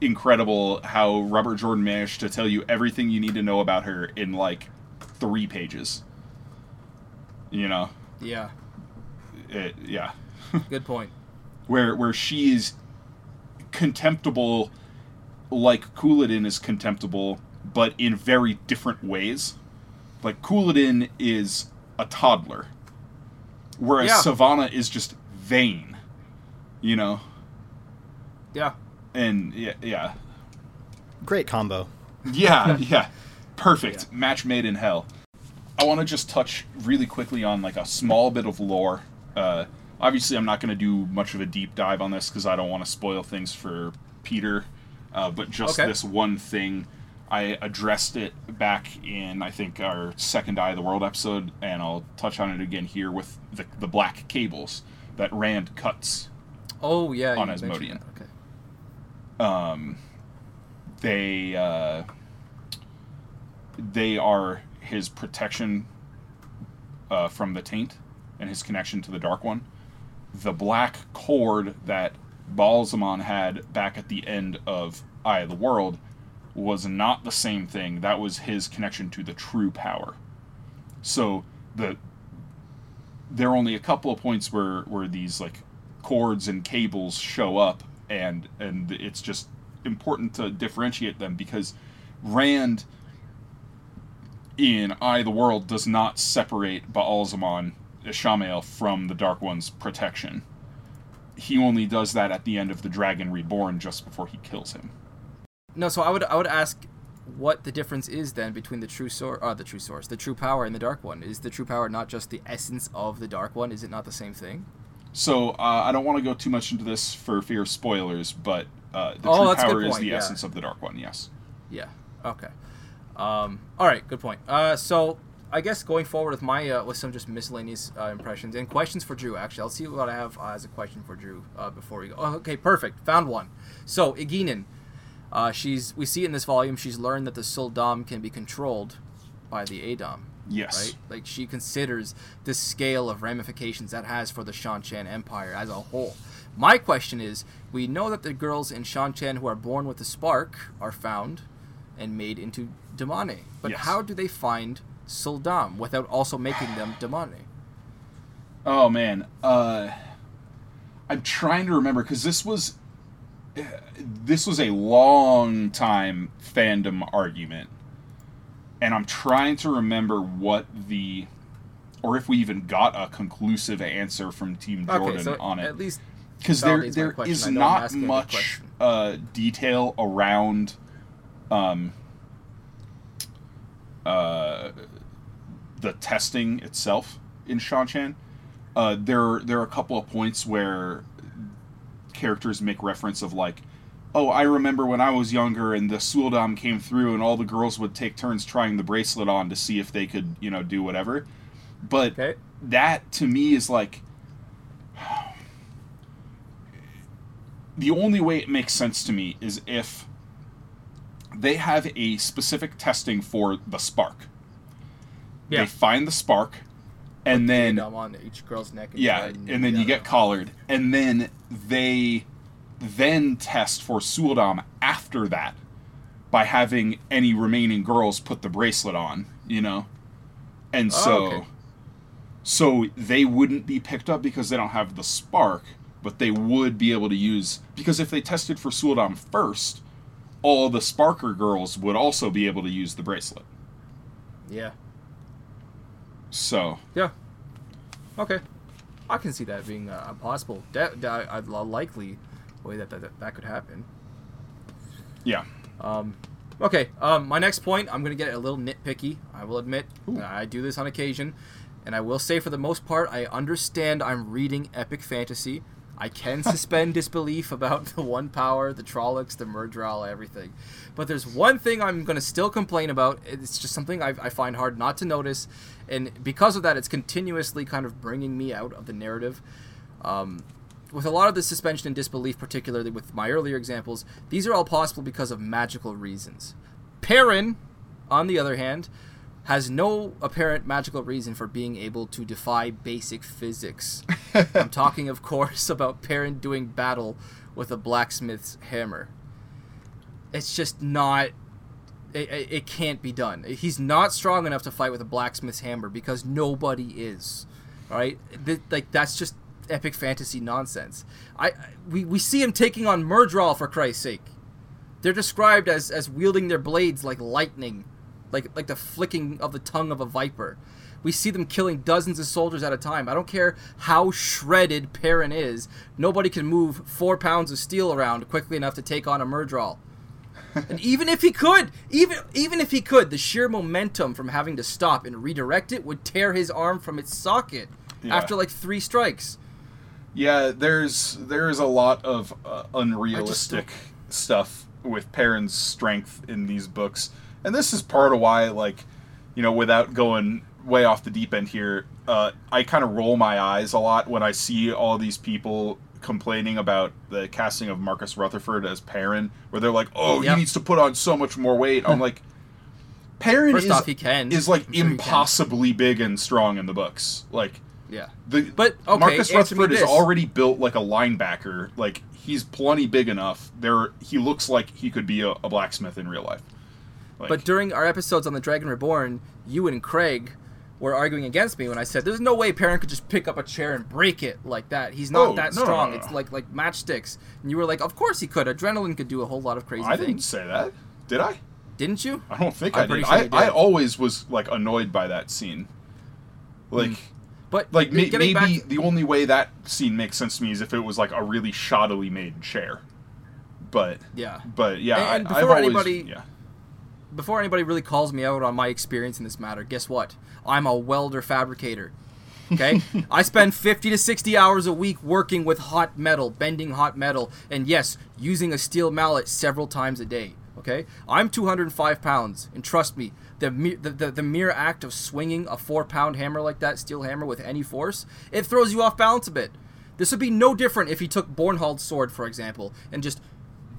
incredible how Robert Jordan managed to tell you everything you need to know about her in like three pages. You know,
yeah.
it, yeah. [laughs]
Good point.
where where she's contemptible like Couladin is contemptible, but in very different ways. Like Couladin is a toddler. Whereas
Yeah.
Sevanna is just vain. You know?
Yeah.
And yeah yeah.
Great combo.
Yeah, [laughs] yeah. Perfect.
Yeah.
Match made in hell. I want to just touch really quickly on like a small bit of lore. Uh, obviously, I'm not going to do much of a deep dive on this because I don't want to spoil things for Peter. Uh, but just
Okay.
this one thing, I addressed it back in I think our second Eye of the World episode, and I'll touch on it again here with the, the black cables that Rand cuts.
Oh, yeah.
On
you
Asmodean.
Okay.
um, they uh, they are his protection uh, from the taint and his connection to the dark one. The black cord that Baalzamon had back at the end of Eye of the World was not the same thing. That was his connection to the true power. So the there are only a couple of points where where these like cords and cables show up and and it's just important to differentiate them because Rand in Eye of the World does not separate Baalzamon Ishamael from the Dark One's protection. He only does that at the end of the Dragon Reborn just before he kills him.
No, so I would I would ask what the difference is then between the true source, uh, the true source, the true power, and the dark one. Is the true power not just the essence of the dark one? Is it not the same thing?
So uh, I don't want to go too much into this for fear of spoilers, but uh, the
Oh,
true
that's a good
power is the
yeah.
essence of the Dark One. Yes.
Yeah. Okay. Um, all right. Good point. Uh, so I guess going forward with my uh, with some just miscellaneous uh, impressions and questions for Drew. Actually, I'll see what I have uh, as a question for Drew uh, before we go. Oh, okay. Perfect. Found one. So Egeanin, uh, she's we see in this volume she's learned that the sul'dam can be controlled by the a'dam.
Yes.
Right? Like she considers the scale of ramifications that has for the Seanchan Empire as a whole. My question is, we know that the girls in Seanchan who are born with the spark are found and made into Damane. But
Yes.
how do they find sul'dam without also making them Damane?
Oh man, uh, I'm trying to remember because this was this was a long time fandom argument, and I'm trying to remember what the or if we even got a conclusive answer from Team Jordan
okay, so
on it.
at least
because there there is
I know I'm
not
asking a good
much uh, detail around um, uh, the testing itself in Seanchan. Uh, there there are a couple of points where characters make reference of like, oh, I remember when I was younger and the sul'dam came through and all the girls would take turns trying the bracelet on to see if they could you know do whatever. But
okay.
that to me is like [sighs] the only way it makes sense to me is if they have a specific testing for the spark.
Yeah.
They find the spark and then
on each girl's neck.
yeah,
try
and then you get collared and then they then test for sul'dam after that by having any remaining girls put the bracelet on, you know. And
Oh,
so
okay.
so they wouldn't be picked up because they don't have the spark, but they would be able to use because if they tested for sul'dam first, all the Sparker girls would also be able to use the bracelet.
Yeah.
So
Yeah. Okay. I can see that being a possible. That, that a likely way that, that that could happen.
yeah.
Um, okay. Um, my next point, I'm gonna get a little nitpicky. I will admit,
Ooh.
I do this on occasion, and I will say for the most part, I understand I'm reading epic fantasy. I can suspend [laughs] disbelief about the one power, the Trollocs, the Myrddraal, everything. But there's one thing I'm going to still complain about. It's just something I, I find hard not to notice, and because of that, it's continuously kind of bringing me out of the narrative. Um, with a lot of the suspension and disbelief, particularly with my earlier examples, these are all possible because of magical reasons. Perrin, on the other hand, has no apparent magical reason for being able to defy basic physics. [laughs] I'm talking, of course, about Perrin doing battle with a blacksmith's hammer. It's just not. It, it, can't be done. He's not strong enough to fight with a blacksmith's hammer because nobody is. Right? Like that's just epic fantasy nonsense. I we, we see him taking on Myrddraal for Christ's sake. They're described as, as wielding their blades like lightning, like like the flicking of the tongue of a viper. We see them killing dozens of soldiers at a time. I don't care how shredded Perrin is. Nobody can move four pounds of steel around quickly enough to take on a Myrddraal. [laughs] and even if he could, even even if he could, the sheer momentum from having to stop and redirect it would tear his arm from its socket
Yeah.
after like three strikes.
Yeah, there's there's a lot of uh, unrealistic stuff with Perrin's strength in these books, and this is part of why, like, you know, without going way off the deep end here, uh, I kind of roll my eyes a lot when I see all these people complaining about the casting of Marcus Rutherford as Perrin, where they're like, "Oh,
Yep.
he needs to put on so much more weight." I'm [laughs] like, Perrin
First
is,
off, he can.
is like
sure
impossibly big and strong in the books, like.
Yeah.
The,
But, okay,
Marcus Rutherford is already built like a linebacker. Like he's plenty big enough. There, he looks like he could be a, a blacksmith in real life. Like,
But during our episodes on the Dragon Reborn, you and Craig were arguing against me when I said there's no way Perrin could just pick up a chair and break it like that. He's not
Oh,
that
no, no,
strong.
no,
It's like like matchsticks. And you were like, of course he could. Adrenaline could do a whole lot of crazy
I didn't say that, did I?
Didn't you?
I don't think
I'm
I did.
sure
I,
did.
I always was like annoyed by that scene. Like, hmm.
But
like
getting
maybe
back-
the only way that scene makes sense to me is if it was like a really shoddily made chair. But
yeah.
but yeah,
And- and
I, I've
before
always
anybody-
yeah.
Before anybody really calls me out on my experience in this matter, guess what? I'm a welder fabricator. Okay? [laughs] I spend 50 to 60 hours a week working with hot metal, bending hot metal, and yes, using a steel mallet several times a day. Okay? I'm 205 pounds, and trust me, the, mere, the, the, the mere act of swinging a four pound hammer like that, steel hammer, with any force, it throws you off balance a bit. This would be no different if he took Bornhald's sword, for example, and just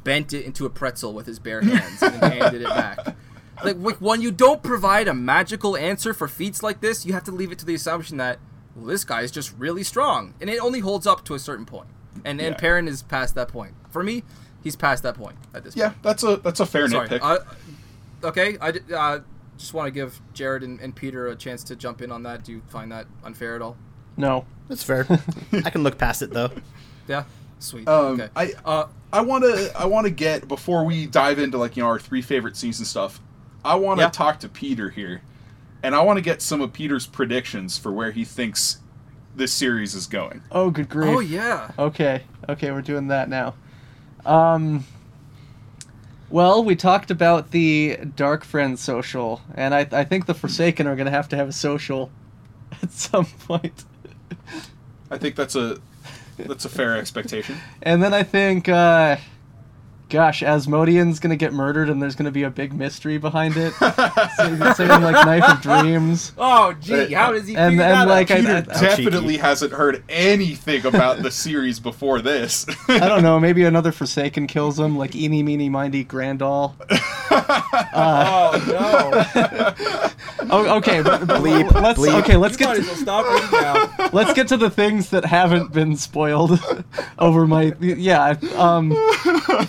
bent it into a pretzel with his bare hands and handed it back. Like wh- when you don't provide a magical answer for feats like this, you have to leave it to the assumption that well, this guy is just really strong, and it only holds up to a certain point. And and Perrin is past that point. For me, he's past that point at this point.
Yeah,
point.
that's a that's a fair
Sorry.
nitpick.
Uh, okay, I uh, just want to give Jared and, and Peter a chance to jump in on that. Do you find that unfair at all?
No.
That's fair. [laughs] I can look past it though.
Yeah, sweet.
Um,
okay.
I-
uh,
I want to I want to get before we dive into like you know our three favorite scenes and stuff. I want to
Yeah.
talk to Peter here, and I want to get some of Peter's predictions for where he thinks this series is going.
Oh, good grief.
oh yeah.
Okay, okay, we're doing that now. Um, well, we talked about the Dark Friends social, and I, I think the Forsaken are going to have to have a social [laughs] at some point.
I think that's a that's a fair expectation.
And then I think, uh, gosh, Asmodean's going to get murdered, and there's going to be a big mystery behind it. [laughs] saying, saying, like Knife of Dreams.
Oh gee, how does he
And-
figure
and,
that
like,
out?
I-
Peter
I-
definitely
cheeky.
hasn't heard anything about the series before this.
I don't [laughs] know, maybe another Forsaken kills him, like Eeny, Meeny, Mindy, Graendal.
oh no. [laughs]
Oh, okay, but, but
Bleep,
let's
bleep.
okay. Let's
you
get
might
to,
as well stop now.
let's get to the things that haven't been spoiled over my yeah um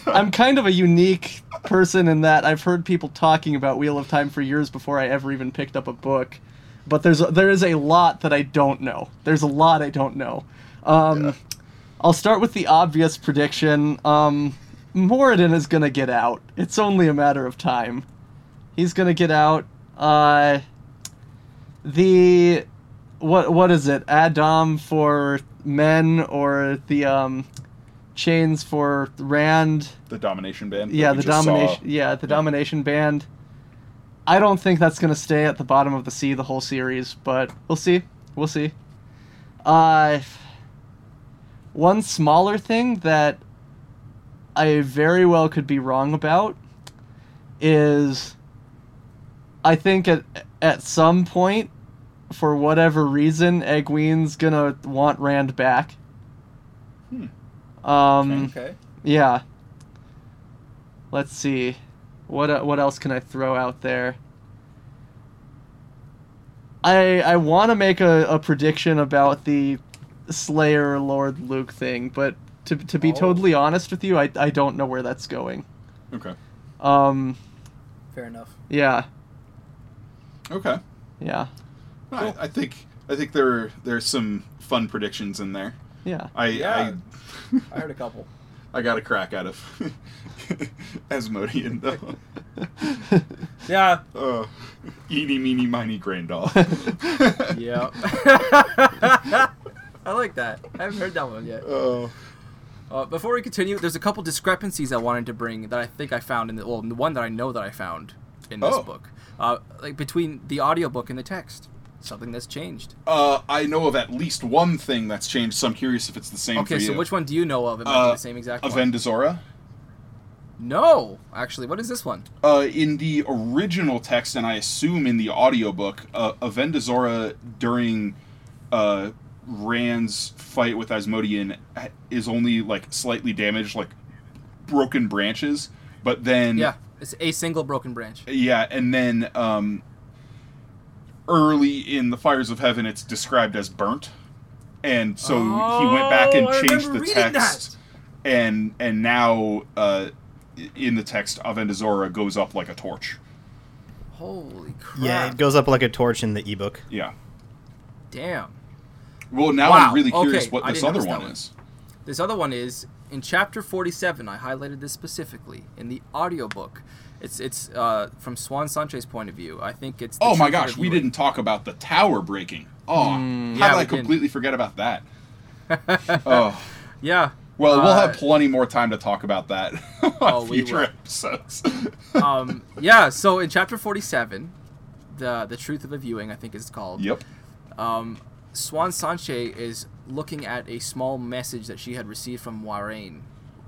i'm kind of a unique person in that i've heard people talking about wheel of time for years before i ever even picked up a book. But there's there is a lot that i don't know. There's a lot i don't know. Um i'll start with the obvious prediction. Um moradin is gonna get out. It's only a matter of time. He's gonna get out. Uh the what what is it? a'dam for men or the um chains for Rand?
the domination band.
Yeah, the
saw.
domination. Yeah, the domination band. I don't think that's gonna stay at the bottom of the sea the whole series, but we'll see. We'll see. Uh, one smaller thing that I very well could be wrong about is I think at at some point, for whatever reason, Egwene's gonna want Rand back.
Hmm.
Um.
Okay.
Yeah. Let's see. What uh, what else can I throw out there? I I want to make a, a prediction about the Slayer Lord Luc thing, but to to be
Oh.
totally honest with you, I I don't know where that's going.
Okay.
Um.
Fair enough.
Yeah.
Okay.
Yeah.
I, I think I think there are there's some fun predictions in there.
Yeah.
I
Yeah. I heard a couple.
I, [laughs] I got a crack out of [laughs] Asmodean though. [laughs]
Yeah.
Oh, eeny meeny miny Graendal.
Yeah. I like that. I haven't heard that one yet.
Oh.
Uh, before we continue, there's a couple discrepancies I wanted to bring that I think I found in the well, the one that I know that I found in this
Oh.
book, uh, like between the audiobook and the text. Something that's changed.
Uh, I know of at least one thing that's changed, so I'm curious if it's the same
Okay, so
you.
which one do you know of? It might
Uh,
be the same exact one.
Avendesora?
No, actually, what is this one?
Uh, in the original text, and I assume in the audiobook, uh, Avendesora during uh, Rand's fight with Asmodean ha- is only like slightly damaged, like broken branches. But then,
Yeah, it's a single broken branch.
yeah, and then um, early in the Fires of Heaven, it's described as burnt, and so he went back and
Oh,
changed the
reading
text, and and now uh, in the text, Avendesora goes up like a torch.
Holy crap!
Yeah, it goes up like a torch in the ebook.
Yeah.
Damn.
Well, now
Wow,
I'm really curious
okay,
what this other one
one.
is.
This other one is in chapter 47. I highlighted this specifically in the audiobook. It's it's uh, from Siuan Sanche's point of view. I think it's. the
Oh my gosh, we didn't talk about the tower breaking. Oh, how
Yeah,
did I
we didn't.
completely forget about that? [laughs] oh,
Yeah.
well, we'll
Uh,
have plenty more time to talk about that [laughs] on
Oh,
future episodes. [laughs]
um, yeah. So in chapter 47, the the truth of a viewing, I think is called.
yep.
um, Siuan Sanche is looking at a small message that she had received from Warrain.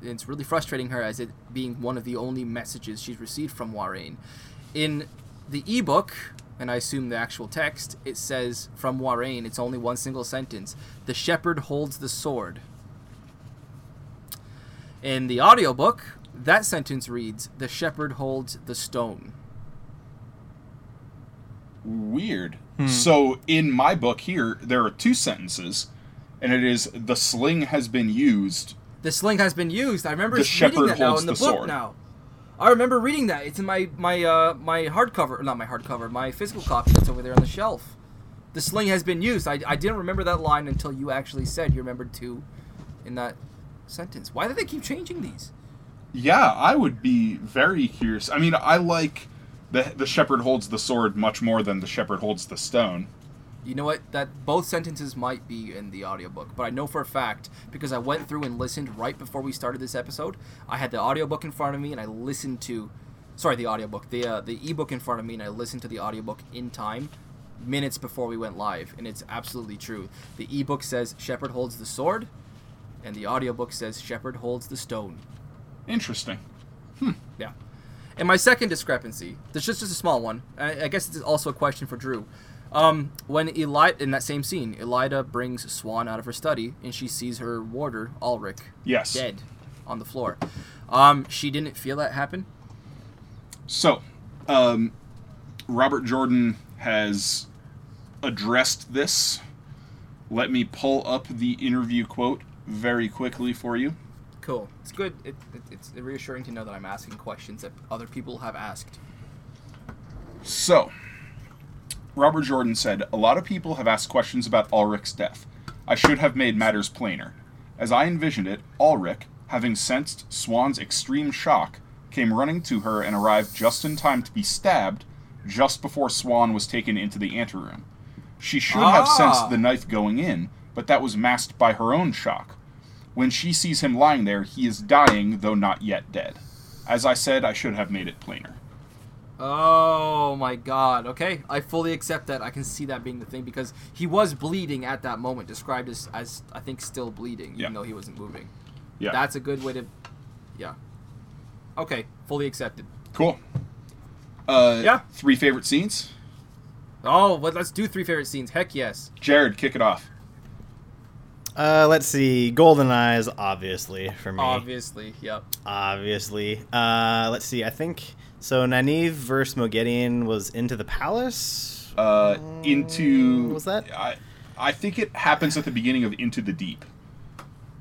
And it's really frustrating her as it being one of the only messages she's received from Warrain. In the ebook, and I assume the actual text, it says from Warrain, it's only one single sentence The shepherd holds the sword. In the audiobook, that sentence reads The shepherd holds the stone.
Weird. Hmm. So in my book here, there are two sentences, and it is the sling has been used.
The sling has been used. I remember
The
reading that now in the,
the
book
sword.
now. I remember reading that. It's in my my uh my hardcover, not my hardcover, my physical copy that's over there on the shelf. The sling has been used. I, I didn't remember that line until you actually said you remembered to in that sentence. Why do they keep changing these?
Yeah, I would be very curious. I mean, I like the the shepherd holds the sword much more than the shepherd holds the stone.
You know what? That both sentences might be in the audiobook, but I know for a fact because I went through and listened right before we started this episode. I had the audiobook in front of me and I listened to sorry, the audiobook, the uh, the ebook in front of me and I listened to the audiobook in time minutes before we went live and it's absolutely true. The ebook says shepherd holds the sword and the audiobook says shepherd holds the stone.
Interesting.
Yeah. And my second discrepancy, this just, just a small one. I, I guess it's also a question for Drew. Um, when Elida, in that same scene, Elida brings Siuan out of her study and she sees her warder, Alric,
Yes.
dead on the floor. Um, she didn't feel that happen.
So, um, Robert Jordan has addressed this. Let me pull up the interview quote very quickly for you.
Cool. It's good. It, it, it's reassuring to know that I'm asking questions that other people have asked.
So, Robert Jordan said, A lot of people have asked questions about Alric's death. I should have made matters plainer. As I envisioned it, Alric, having sensed Siuan's extreme shock, came running to her and arrived just in time to be stabbed just before Siuan was taken into the anteroom. She should have
Ah.
sensed the knife going in, but that was masked by her own shock. When she sees him lying there, he is dying, though not yet dead. As I said, I should have made it plainer.
Oh my god. Okay, I fully accept that. I can see that being the thing because he was bleeding at that moment, described as, as I think still bleeding, even
Yeah.
though he wasn't moving.
Yeah.
That's a good way to. Yeah. Okay, fully accepted.
cool. Uh,
Yeah.
Three favorite scenes.
Oh, but let's do three favorite scenes. Heck yes.
Jared, kick it off.
Uh, let's see. Golden Eyes, obviously for me.
Obviously, yep.
Obviously. Uh, let's see. I think so. Nynaeve versus Moghedien was into the palace.
Uh, into
was that?
I, I think it happens at the beginning of Into the Deep.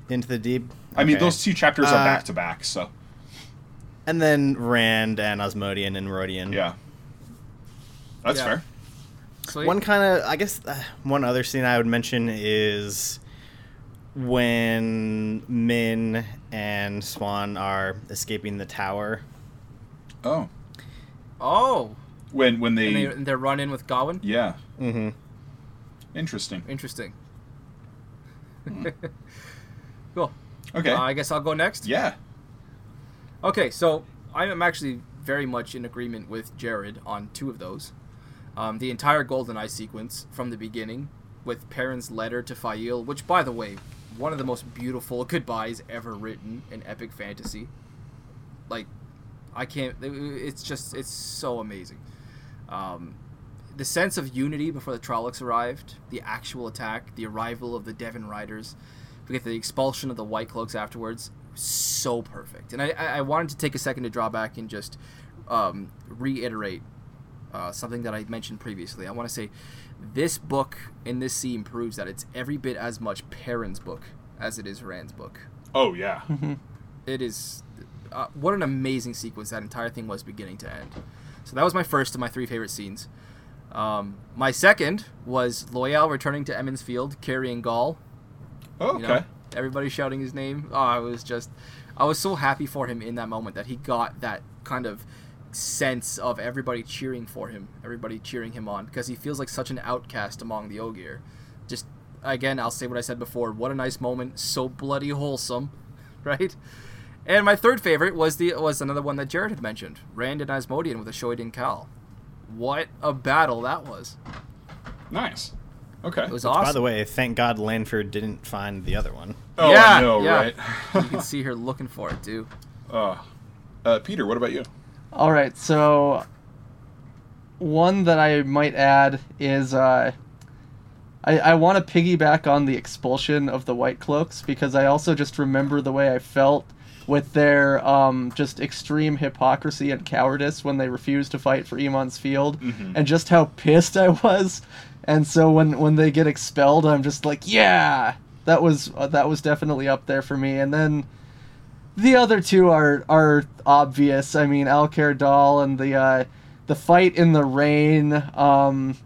Into the deep.
I mean, those two chapters are back to back, so
And then Rand and Asmodean and Rhuidean.
yeah, that's
Yeah.
fair.
Sweet.
One kind of, I guess, uh, one other scene I would mention is when Min and Siuan are escaping the tower.
Oh,
oh,
when when they,
and, they, and they're run in with Gawain.
yeah,
Mm-hmm.
interesting.
Interesting.
Hmm. [laughs]
cool.
Okay,
Uh, I guess I'll go next.
yeah,
Okay, so I am actually very much in agreement with Jared on two of those. Um, the entire GoldenEye sequence from the beginning, with Perrin's letter to Faile, which, by the way, one of the most beautiful goodbyes ever written in epic fantasy. Like, I can't. It's just. It's so amazing. Um, the sense of unity before the Trollocs arrived, the actual attack, the arrival of the Deven Riders, we get the expulsion of the White Cloaks afterwards. So perfect. And I, I I wanted to take a second to draw back and just um, reiterate uh, something that I mentioned previously. I want to say this book in this scene proves that it's every bit as much Perrin's book as it is Rand's book.
oh yeah,
It is uh, what an amazing sequence that entire thing was beginning to end. So that was my first of my three favorite scenes. Um, my second was Loial returning to Emond's Field carrying Gaul.
oh,
You
okay.
know, everybody shouting his name. Oh, I was just, I was so happy for him in that moment that he got that kind of sense of everybody cheering for him, everybody cheering him on, because he feels like such an outcast among the Ogier. Just again, I'll say what I said before. What a nice moment, so bloody wholesome, [laughs] right? And my third favorite was the was another one that Jared had mentioned, Rand and Asmodean with a Choedan Kal. What a battle that was!
Nice. Okay.
It was awesome.
By the way, thank God Lanfear didn't find the other one.
oh,
yeah,
I know,
yeah.
right? [laughs]
you can see her looking for it too. [laughs]
uh, uh, Peter, what about you?
All right, so one that I might add is uh, I, I want to piggyback on the expulsion of the White Cloaks because I also just remember the way I felt with their um, just extreme hypocrisy and cowardice when they refused to fight for Emond's Field, and just how pissed I was. And so when when they get expelled, I'm just like, yeah, that was uh, that was definitely up there for me. And then the other two are are obvious. I mean, Alcair Dal and the uh, the fight in the rain, um,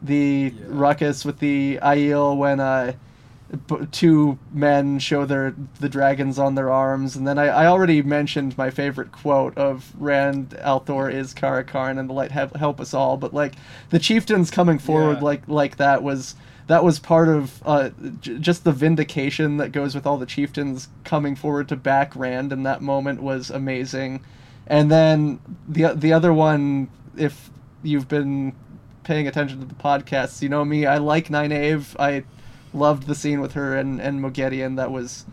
the
Yeah.
ruckus with the Aiel when uh, two men show their the dragons on their arms, and then I, I already mentioned my favorite quote of Rand al'Thor is Car'a'carn and the light help, help us all, but like the chieftains coming forward
Yeah.
like like that was that was part of uh, j- just the vindication that goes with all the chieftains coming forward to back Rand in that moment was amazing. And then the the other one, if you've been paying attention to the podcasts, you know me. I like Nynaeve. I loved the scene with her and and Moghedien. That was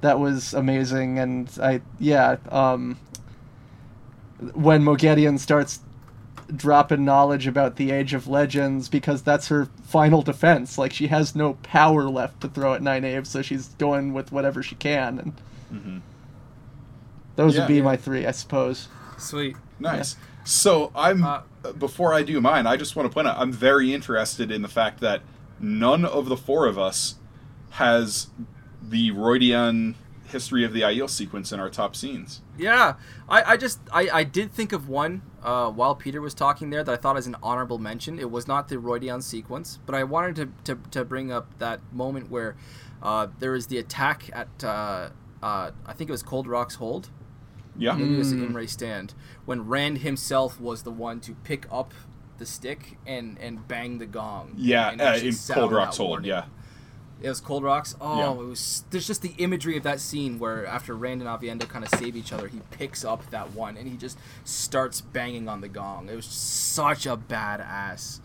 that was amazing. And I yeah. Um, when Moghedien starts dropping knowledge about the Age of Legends because that's her final defense. Like she has no power left to throw at Nynaeve, so she's going with whatever she can. And
Mhm.
those
Yeah.
would be my three, I suppose.
Sweet.
Nice. So I'm
Uh,
before I do mine, I just want to point out I'm very interested in the fact that none of the four of us has the Rhuidean history of the Aiel sequence in our top scenes.
Yeah, I, I just I, I did think of one uh, while Peter was talking there that I thought as an honorable mention. It was not the Rhuidean sequence, but I wanted to, to, to bring up that moment where uh, there was the attack at uh, uh, I think it was Cold Rock's Hold.
Yeah.
Maybe it was the
Mm.
Imre stand when Rand himself was the one to pick up the stick and and bang the gong.
Yeah,
and
uh, in Cold Rock's Hold. Yeah.
It was Cold Rocks. Oh,
Yeah.
it was. There's just the imagery of that scene where after Rand and Aviendha kind of save each other, he picks up that one and he just starts banging on the gong. It was such a badass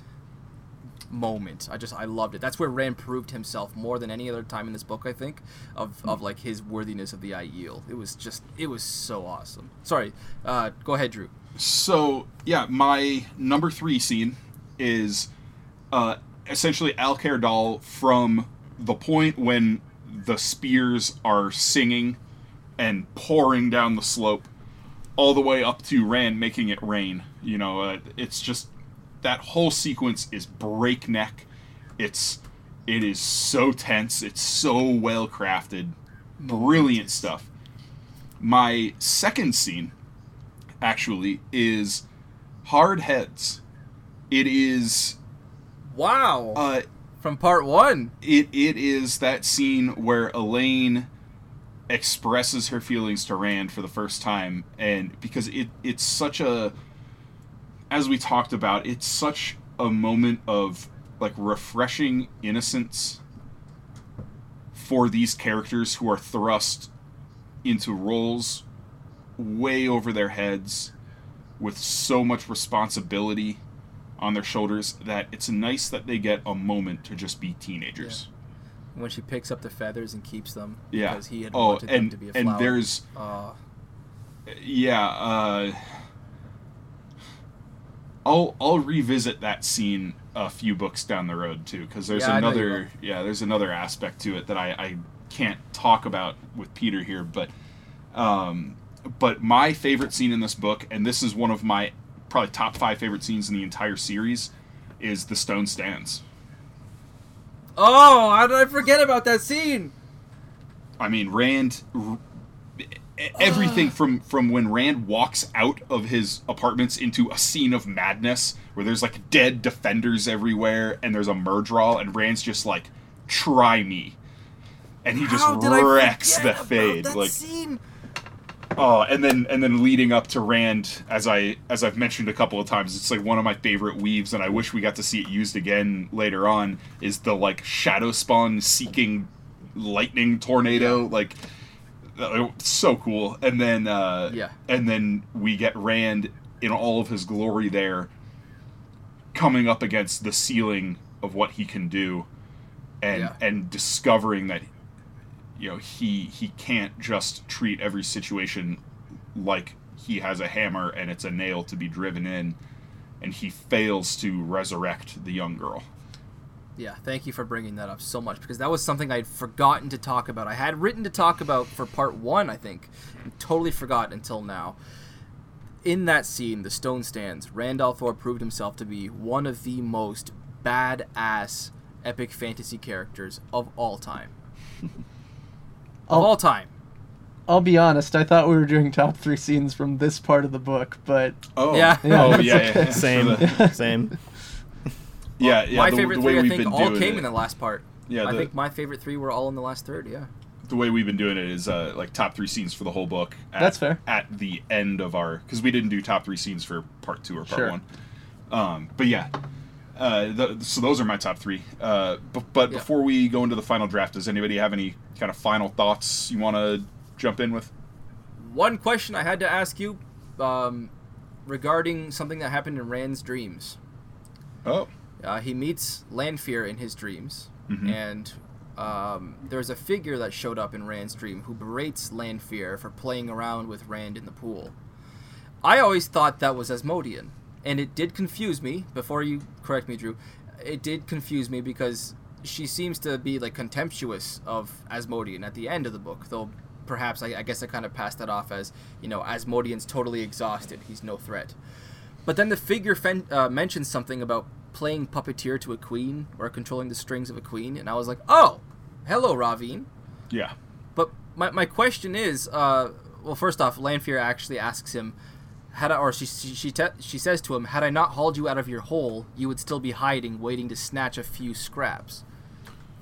moment. I just I loved it. That's where Rand proved himself more than any other time in this book. I think of of like his worthiness of the Aiel. It was just it was so awesome. Sorry, uh, go ahead, Drew.
So yeah, my number three scene is uh, essentially Alcair Dal from the point when the spears are singing and pouring down the slope, all the way up to Rand making it rain. You know, uh, it's just that whole sequence is breakneck. It's it is so tense. It's so well crafted. Brilliant stuff. My second scene actually is hard heads. It is
Wow,
uh
from part one.
it it is that scene where Elayne expresses her feelings to Rand for the first time and because it it's such a as we talked about it's such a moment of like refreshing innocence for these characters who are thrust into roles way over their heads with so much responsibility on their shoulders that it's nice that they get a moment to just be teenagers.
When she picks up the feathers and keeps them
Yeah.
because he had
oh,
wanted
and
them to be a
and there's
uh,
yeah. Uh, I'll I'll revisit that scene a few books down the road too, because there's
Yeah, I know you
another yeah there's another aspect to it that I, I can't talk about with Peter here, but um, but my favorite scene in this book, and this is one of my probably top five favorite scenes in the entire series, is the stone stands.
Oh, how did I forget about that scene?
I mean, Rand. Everything from from when Rand walks out of his apartments into a scene of madness where there's like dead defenders everywhere and there's a Myrddraal and Rand's just like, "Try me," and he just
How did I
wrecks the fade. Like,
scene?
oh, and then and then leading up to Rand, as I as I've mentioned a couple of times, it's like one of my favorite weaves, and I wish we got to see it used again later on. Is the like shadow spawn seeking lightning tornado like so cool and then uh
Yeah.
and then we get rand in all of his glory there coming up against the ceiling of what he can do and
Yeah.
and discovering that you know he he can't just treat every situation like he has a hammer and it's a nail to be driven in and he fails to resurrect the young girl
Yeah, thank you for bringing that up so much because that was something I'd forgotten to talk about. I had written to talk about for part one, I think, and totally forgot until now. In that scene, the stone stands, Rand al'Thor proved himself to be one of the most badass epic fantasy characters of all time. [laughs] of
I'll-
all time.
I'll be honest. I thought we were doing top three scenes from this part of the book, but
oh
Yeah.
Yeah,
oh
that's
yeah,
okay.
yeah.
Same, [laughs] same. [laughs]
yeah yeah
my
the,
favorite
the way
three, I
we've
think, all came
it,
in the last part.
yeah
I think my favorite three were all in the last third, yeah.
the way we've been doing it is uh, like top three scenes for the whole book. At,
That's fair.
At the end of our, because we didn't do top three scenes for part two or part
Sure.
one. Um, but yeah, uh, the, so those are my top three. Uh, b- but
Yeah.
before we go into the final draft, does anybody have any kind of final thoughts you want to jump in with?
One question I had to ask you um, regarding something that happened in Rand's dreams.
Oh,
Uh, he meets Lanfear in his dreams,
Mhm.
and um, there's a figure that showed up in Rand's dream who berates Lanfear for playing around with Rand in the pool. I always thought that was Asmodean, and it did confuse me. Before you correct me, Drew, it did confuse me because she seems to be like contemptuous of Asmodean at the end of the book, though. Perhaps I, I guess I kind of passed that off as you know Asmodean's totally exhausted; he's no threat. But then the figure fen- uh, mentions something about playing puppeteer to a queen or controlling the strings of a queen, and I was like, "Oh, hello, Rahvin."
yeah.
But my, my question is, uh, well, first off, Lanfear actually asks him, "Had I, or she she she, te- she says to him, had I not hauled you out of your hole, you would still be hiding, waiting to snatch a few scraps."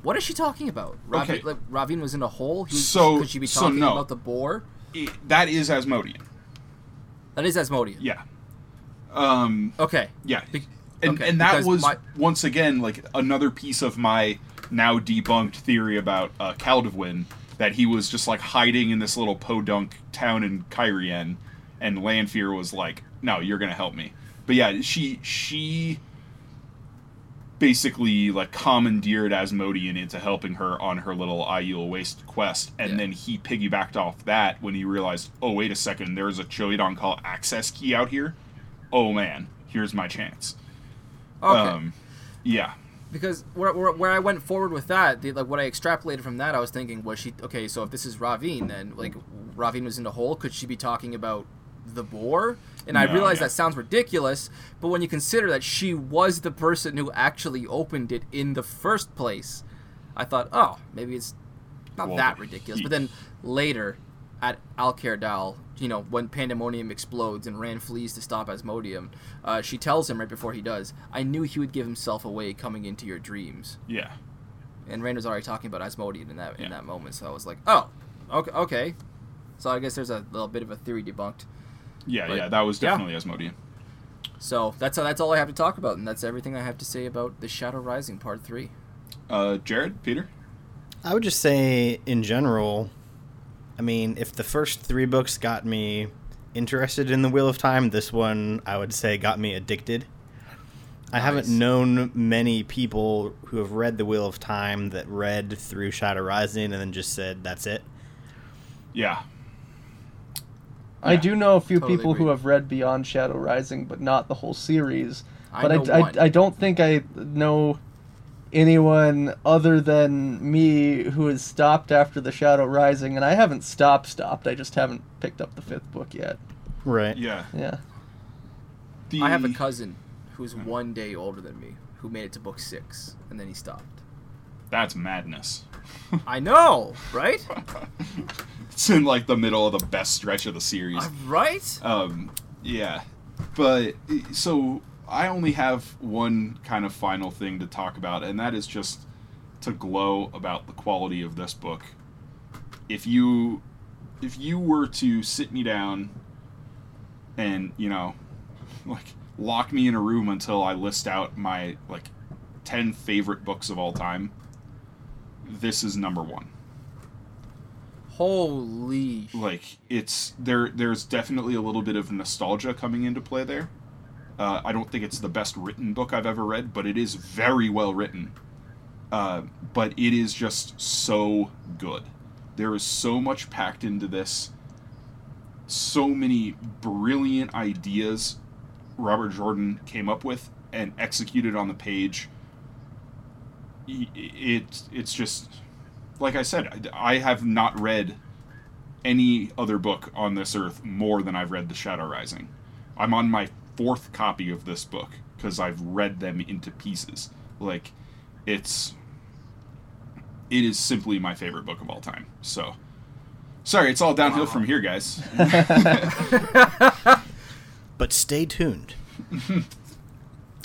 What is she talking about? Rahvin,
Okay.
like, Rahvin was in a hole. He,
So-
could she be
so
talking
no.
about the Bore?
It- that is Asmodean.
That is Asmodean.
Yeah. Um,
Okay.
Yeah,
Be-
and
okay,
and that was
my-
once again like another piece of my now debunked theory about uh, Caldwin that he was just like hiding in this little podunk town in Cairhien, and Lanfear was like, "No, you're gonna help me." But yeah, she she basically like commandeered Asmodean into helping her on her little Aiel Waste quest, and
Yeah.
then he piggybacked off that when he realized, oh wait a second, there's a Choedan Kal access key out here. Oh man, here's my chance.
Okay.
Um, yeah,
because where, where, where I went forward with that, the, like what I extrapolated from that, I was thinking, was she okay? So if this is Rahvin, then like Rahvin was in the hole, could she be talking about the Bore? And I
No,
realize
yeah.
that sounds ridiculous, but when you consider that she was the person who actually opened it in the first place, I thought, oh, maybe it's not
Well,
that ridiculous.
he-
But then later, at Alcair Dal, you know, when Pandemonium explodes and Rand flees to stop Asmodean, uh, she tells him right before he does, I knew he would give himself away coming into your dreams.
yeah,
And Rand was already talking about Asmodean in that in that moment, so I was like, oh, okay, okay. So I guess there's a little bit of a theory debunked.
yeah,
But-
yeah. That was
yeah.
definitely Asmodean.
So that's that's all I have to talk about, and that's everything I have to say about the Shadow Rising Part Three.
Uh, Jared, Peter.
I would just say, in general, I mean, if the first three books got me interested in the Wheel of Time, this one I would say got me addicted. I haven't known many people who have read the Wheel of Time that read through Shadow Rising and then just said, "That's it."
Yeah,
I
Yeah.
do know a few
Totally
people
agree.
who have read Beyond Shadow Rising, but not the whole series.
I
but
know
I,
one.
I, I don't think I know anyone other than me who has stopped after the Shadow Rising, and I haven't stopped stopped. I just haven't picked up the fifth book yet.
Right.
yeah.
Yeah.
The,
I have a cousin who's one day older than me who made it to book six, and then he stopped.
That's madness.
I know, right? [laughs]
it's in like the middle of the best stretch of the series.
Uh, right?
Um, yeah, but so I only have one kind of final thing to talk about, and that is just to glow about the quality of this book. If you if you were to sit me down and you know [laughs] like lock me in a room until I list out my like 10 favorite books of all time, this is number 1
Holy.
like it's there there's definitely a little bit of nostalgia coming into play there uh, i don't think it's the best written book i've ever read but it is very well written. Uh, but it is just so good. There is so much packed into this. So many brilliant ideas robert jordan came up with and executed on the page. I- it it's just like I said, I I have not read any other book on this earth more than I've read The Shadow Rising. I'm on my fourth copy of this book because I've read them into pieces. Like, it's. It is simply my favorite book of all time. So. Sorry, it's all downhill
Wow.
from here, guys. [laughs] [laughs]
But stay tuned. [laughs]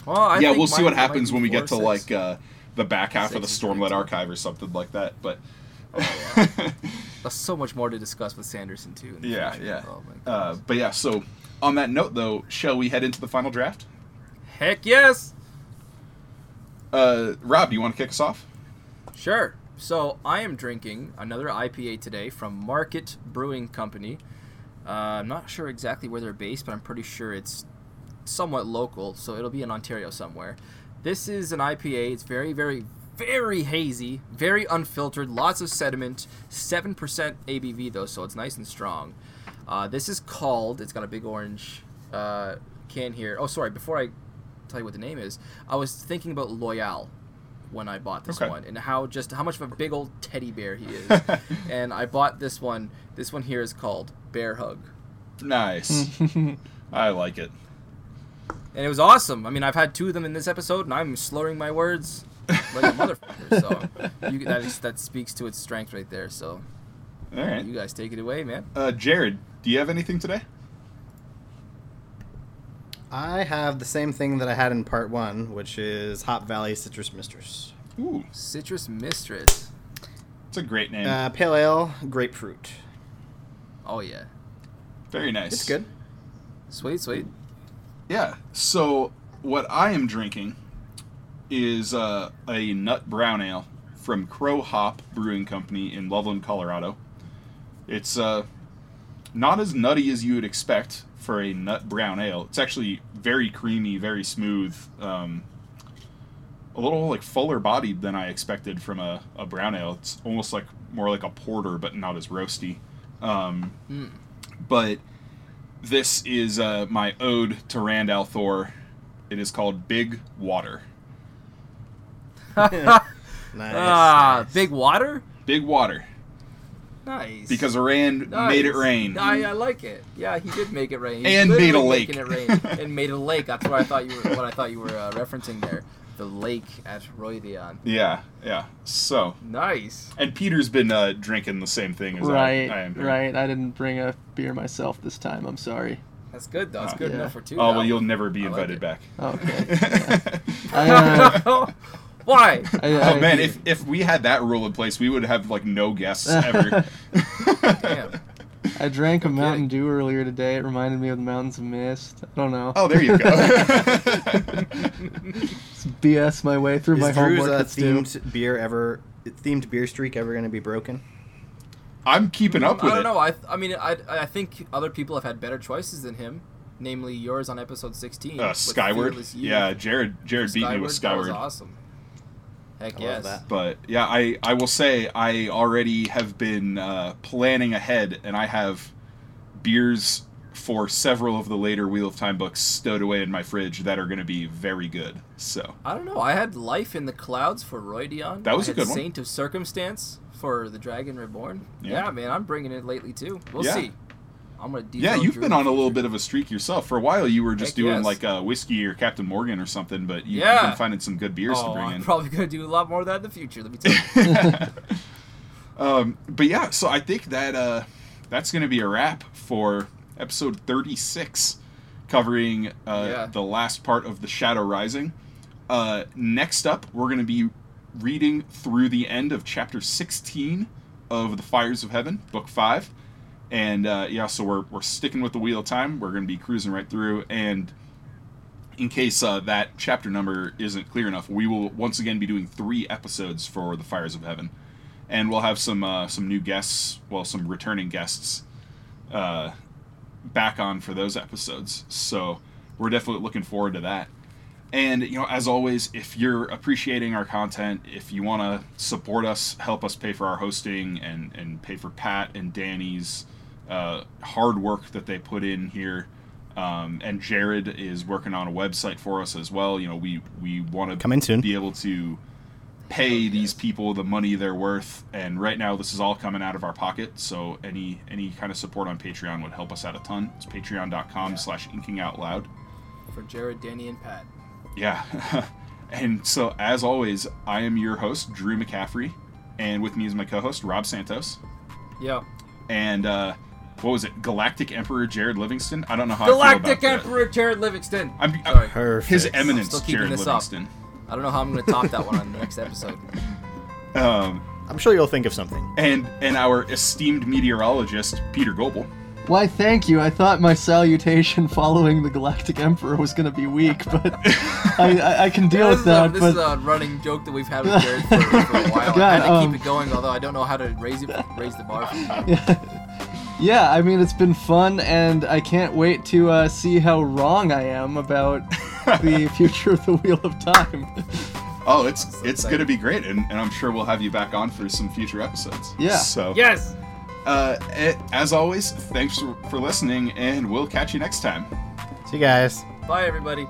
Well, I
yeah, we'll see what happens when we get to
four,
like uh, the back half of the
Six
Stormlight. Archive or something like that. But
There's so much more to discuss with Sanderson too. in the
yeah,
future.
yeah.
Oh
Uh, but yeah, so on that note, though, shall we head into the final draft?
Heck yes.
Uh, Rob, do you want to kick us off?
Sure. So I am drinking another IPA today from Market Brewing Company. Uh, I'm not sure exactly where they're based, but I'm pretty sure it's somewhat local, so it'll be in Ontario somewhere. This is an IPA. It's very, very, very hazy, very unfiltered, lots of sediment. Seven percent ABV though, so it's nice and strong. Uh, this is called. It's got a big orange uh, can here. Oh, sorry. Before I tell you what the name is, I was thinking about Loial when I bought this
Okay.
one and how just how much of a big old teddy bear he is. [laughs] and I bought this one. This one here is called Bear Hug.
Nice. [laughs] I like it.
And it was awesome. I mean, I've had two of them in this episode, and I'm slurring my words like a motherfucker. So [laughs] you, that, is, that speaks to its strength right there. So
All right.
you guys take it away, man.
Uh, Jared, do you have anything today?
I have the same thing that I had in part one, which is Hop Valley Citrus Mistress.
Ooh,
Citrus Mistress.
it's a great name.
Uh, pale ale, grapefruit.
Oh yeah,
Very nice.
It's good.
sweet, sweet.
Yeah. So what I am drinking is uh, a nut brown ale from Crow Hop Brewing Company in Loveland, Colorado. It's uh, not as nutty as you would expect for a nut brown ale. It's actually very creamy, very smooth, um, a little like fuller bodied than I expected from a, a brown ale. It's almost like more like a porter, but not as roasty. Um, But this is uh, my ode to Rand al'Thor. It is called Big Water. [laughs]
Nice.
Ah,
nice.
big water.
Big Water.
Nice.
Because Rand
Nice.
made it rain.
I, I like it. Yeah, he did make it rain. He's
And made a lake.
making it rain [laughs] and made a lake. That's what I thought you were. What I thought you were uh, referencing there. The lake at Rhuidean.
Yeah, yeah. So,
Nice.
and Peter's been uh, drinking the same thing as
Right,
I, I am. here.
right. I didn't bring a beer myself this time. I'm sorry.
That's good though. It's
Ah.
good
Yeah.
enough for two.
Oh well, you'll never be
I like
invited
it.
back.
Okay. [laughs] I, uh, [laughs]
Why?
I,
Oh
I-
man, if if we had that rule in place, we would have like no guests [laughs] ever.
Damn.
I drank a
kidding.
Mountain Dew earlier today. It reminded me of the Mountains of Mist. I don't know.
oh, there you go. [laughs]
BS my way through my
Is Drew's
homework.
uh,
that's due.
themed beer ever themed beer streak ever going to be broken?
I'm keeping up with it.
I don't
it.
know. I, I mean, I, I think other people have had better choices than him. Namely, yours on episode 16.
Uh, Skyward. Yeah, Jared. Jared beat me with Skyward.
That
Skyward.
was awesome. Heck
I
yes.
But yeah, I I will say I already have been uh, planning ahead, and I have beers for several of the later Wheel of Time books stowed away in my fridge that are going to be very good. So
I don't know. I had Life in the Clouds for Rhuidean.
That was
I
a good one.
Saint of Circumstance for The Dragon Reborn.
Yeah.
Yeah, man, I'm bringing it lately too. We'll
Yeah.
see. I'm gonna.
yeah, you've
Drew
been on a little bit of a streak yourself. For a while, you were just
Heck
doing
yes.
like uh, whiskey or Captain Morgan or something, but you,
Yeah.
you've been finding some good beers
Oh,
to bring
I'm
in.
probably gonna do a lot more of that in the future. Let me tell you. [laughs]
um, but yeah, so I think that uh, that's going to be a wrap for episode 36, covering uh,
Yeah.
the last part of the Shadow Rising. Uh, next up, we're going to be reading through the end of chapter 16 of the Fires of Heaven, book five. And uh, yeah, so we're, we're sticking with the Wheel of Time. We're going to be cruising right through. And in case uh, that chapter number isn't clear enough, we will once again be doing three episodes for the Fires of Heaven, and we'll have some uh, some new guests, well, some returning guests, uh, back on for those episodes. So we're definitely looking forward to that. And you know, as always, if you're appreciating our content, if you want to support us, help us pay for our hosting and and pay for Pat and Danny's uh, hard work that they put in here. Um, and Jared is working on a website for us as well. You know, we we want to
Coming soon.
be able to pay these people the money they're worth. And right now, this is all coming out of our pocket. So any any kind of support on Patreon would help us out a ton. It's patreon.com/slash inking out loud.
for Jared, Danny, and Pat.
Yeah. [laughs] and so, as always, I am your host, Drew McCaffrey, and with me is my co-host, Rob Santos,
Yeah.
and uh, what was it, Galactic Emperor Jared Livingston? I don't know how
Galactic
I feel about that.
Emperor Jared Livingston.
I'm,
Sorry.
Perfect.
His
I'm
Eminence
still
Jared
this up.
Livingston.
I don't know how I'm gonna top that one on the next episode. [laughs]
Um,
I'm sure you'll think of something.
and and our esteemed meteorologist, Peter Goebel.
Why, thank you. I thought my salutation [laughs] following the Galactic Emperor was going to be weak, but [laughs] I, I, I can deal
this
with
is, a,
that.
this
but
is a running joke that we've had with Jared for, for a while. I
God,
had to
um,
keep it going, although I don't know how to raise it, raise the bar. From here.
Yeah, I mean, it's been fun, and I can't wait to uh, see how wrong I am about [laughs] the future of the Wheel of Time.
Oh, it's it's gonna be great, and, and I'm sure we'll have you back on for some future episodes.
Yeah.
So
Yes.
uh, eh, as always, thanks for, for listening, and we'll catch you next time.
See you guys.
Bye, everybody.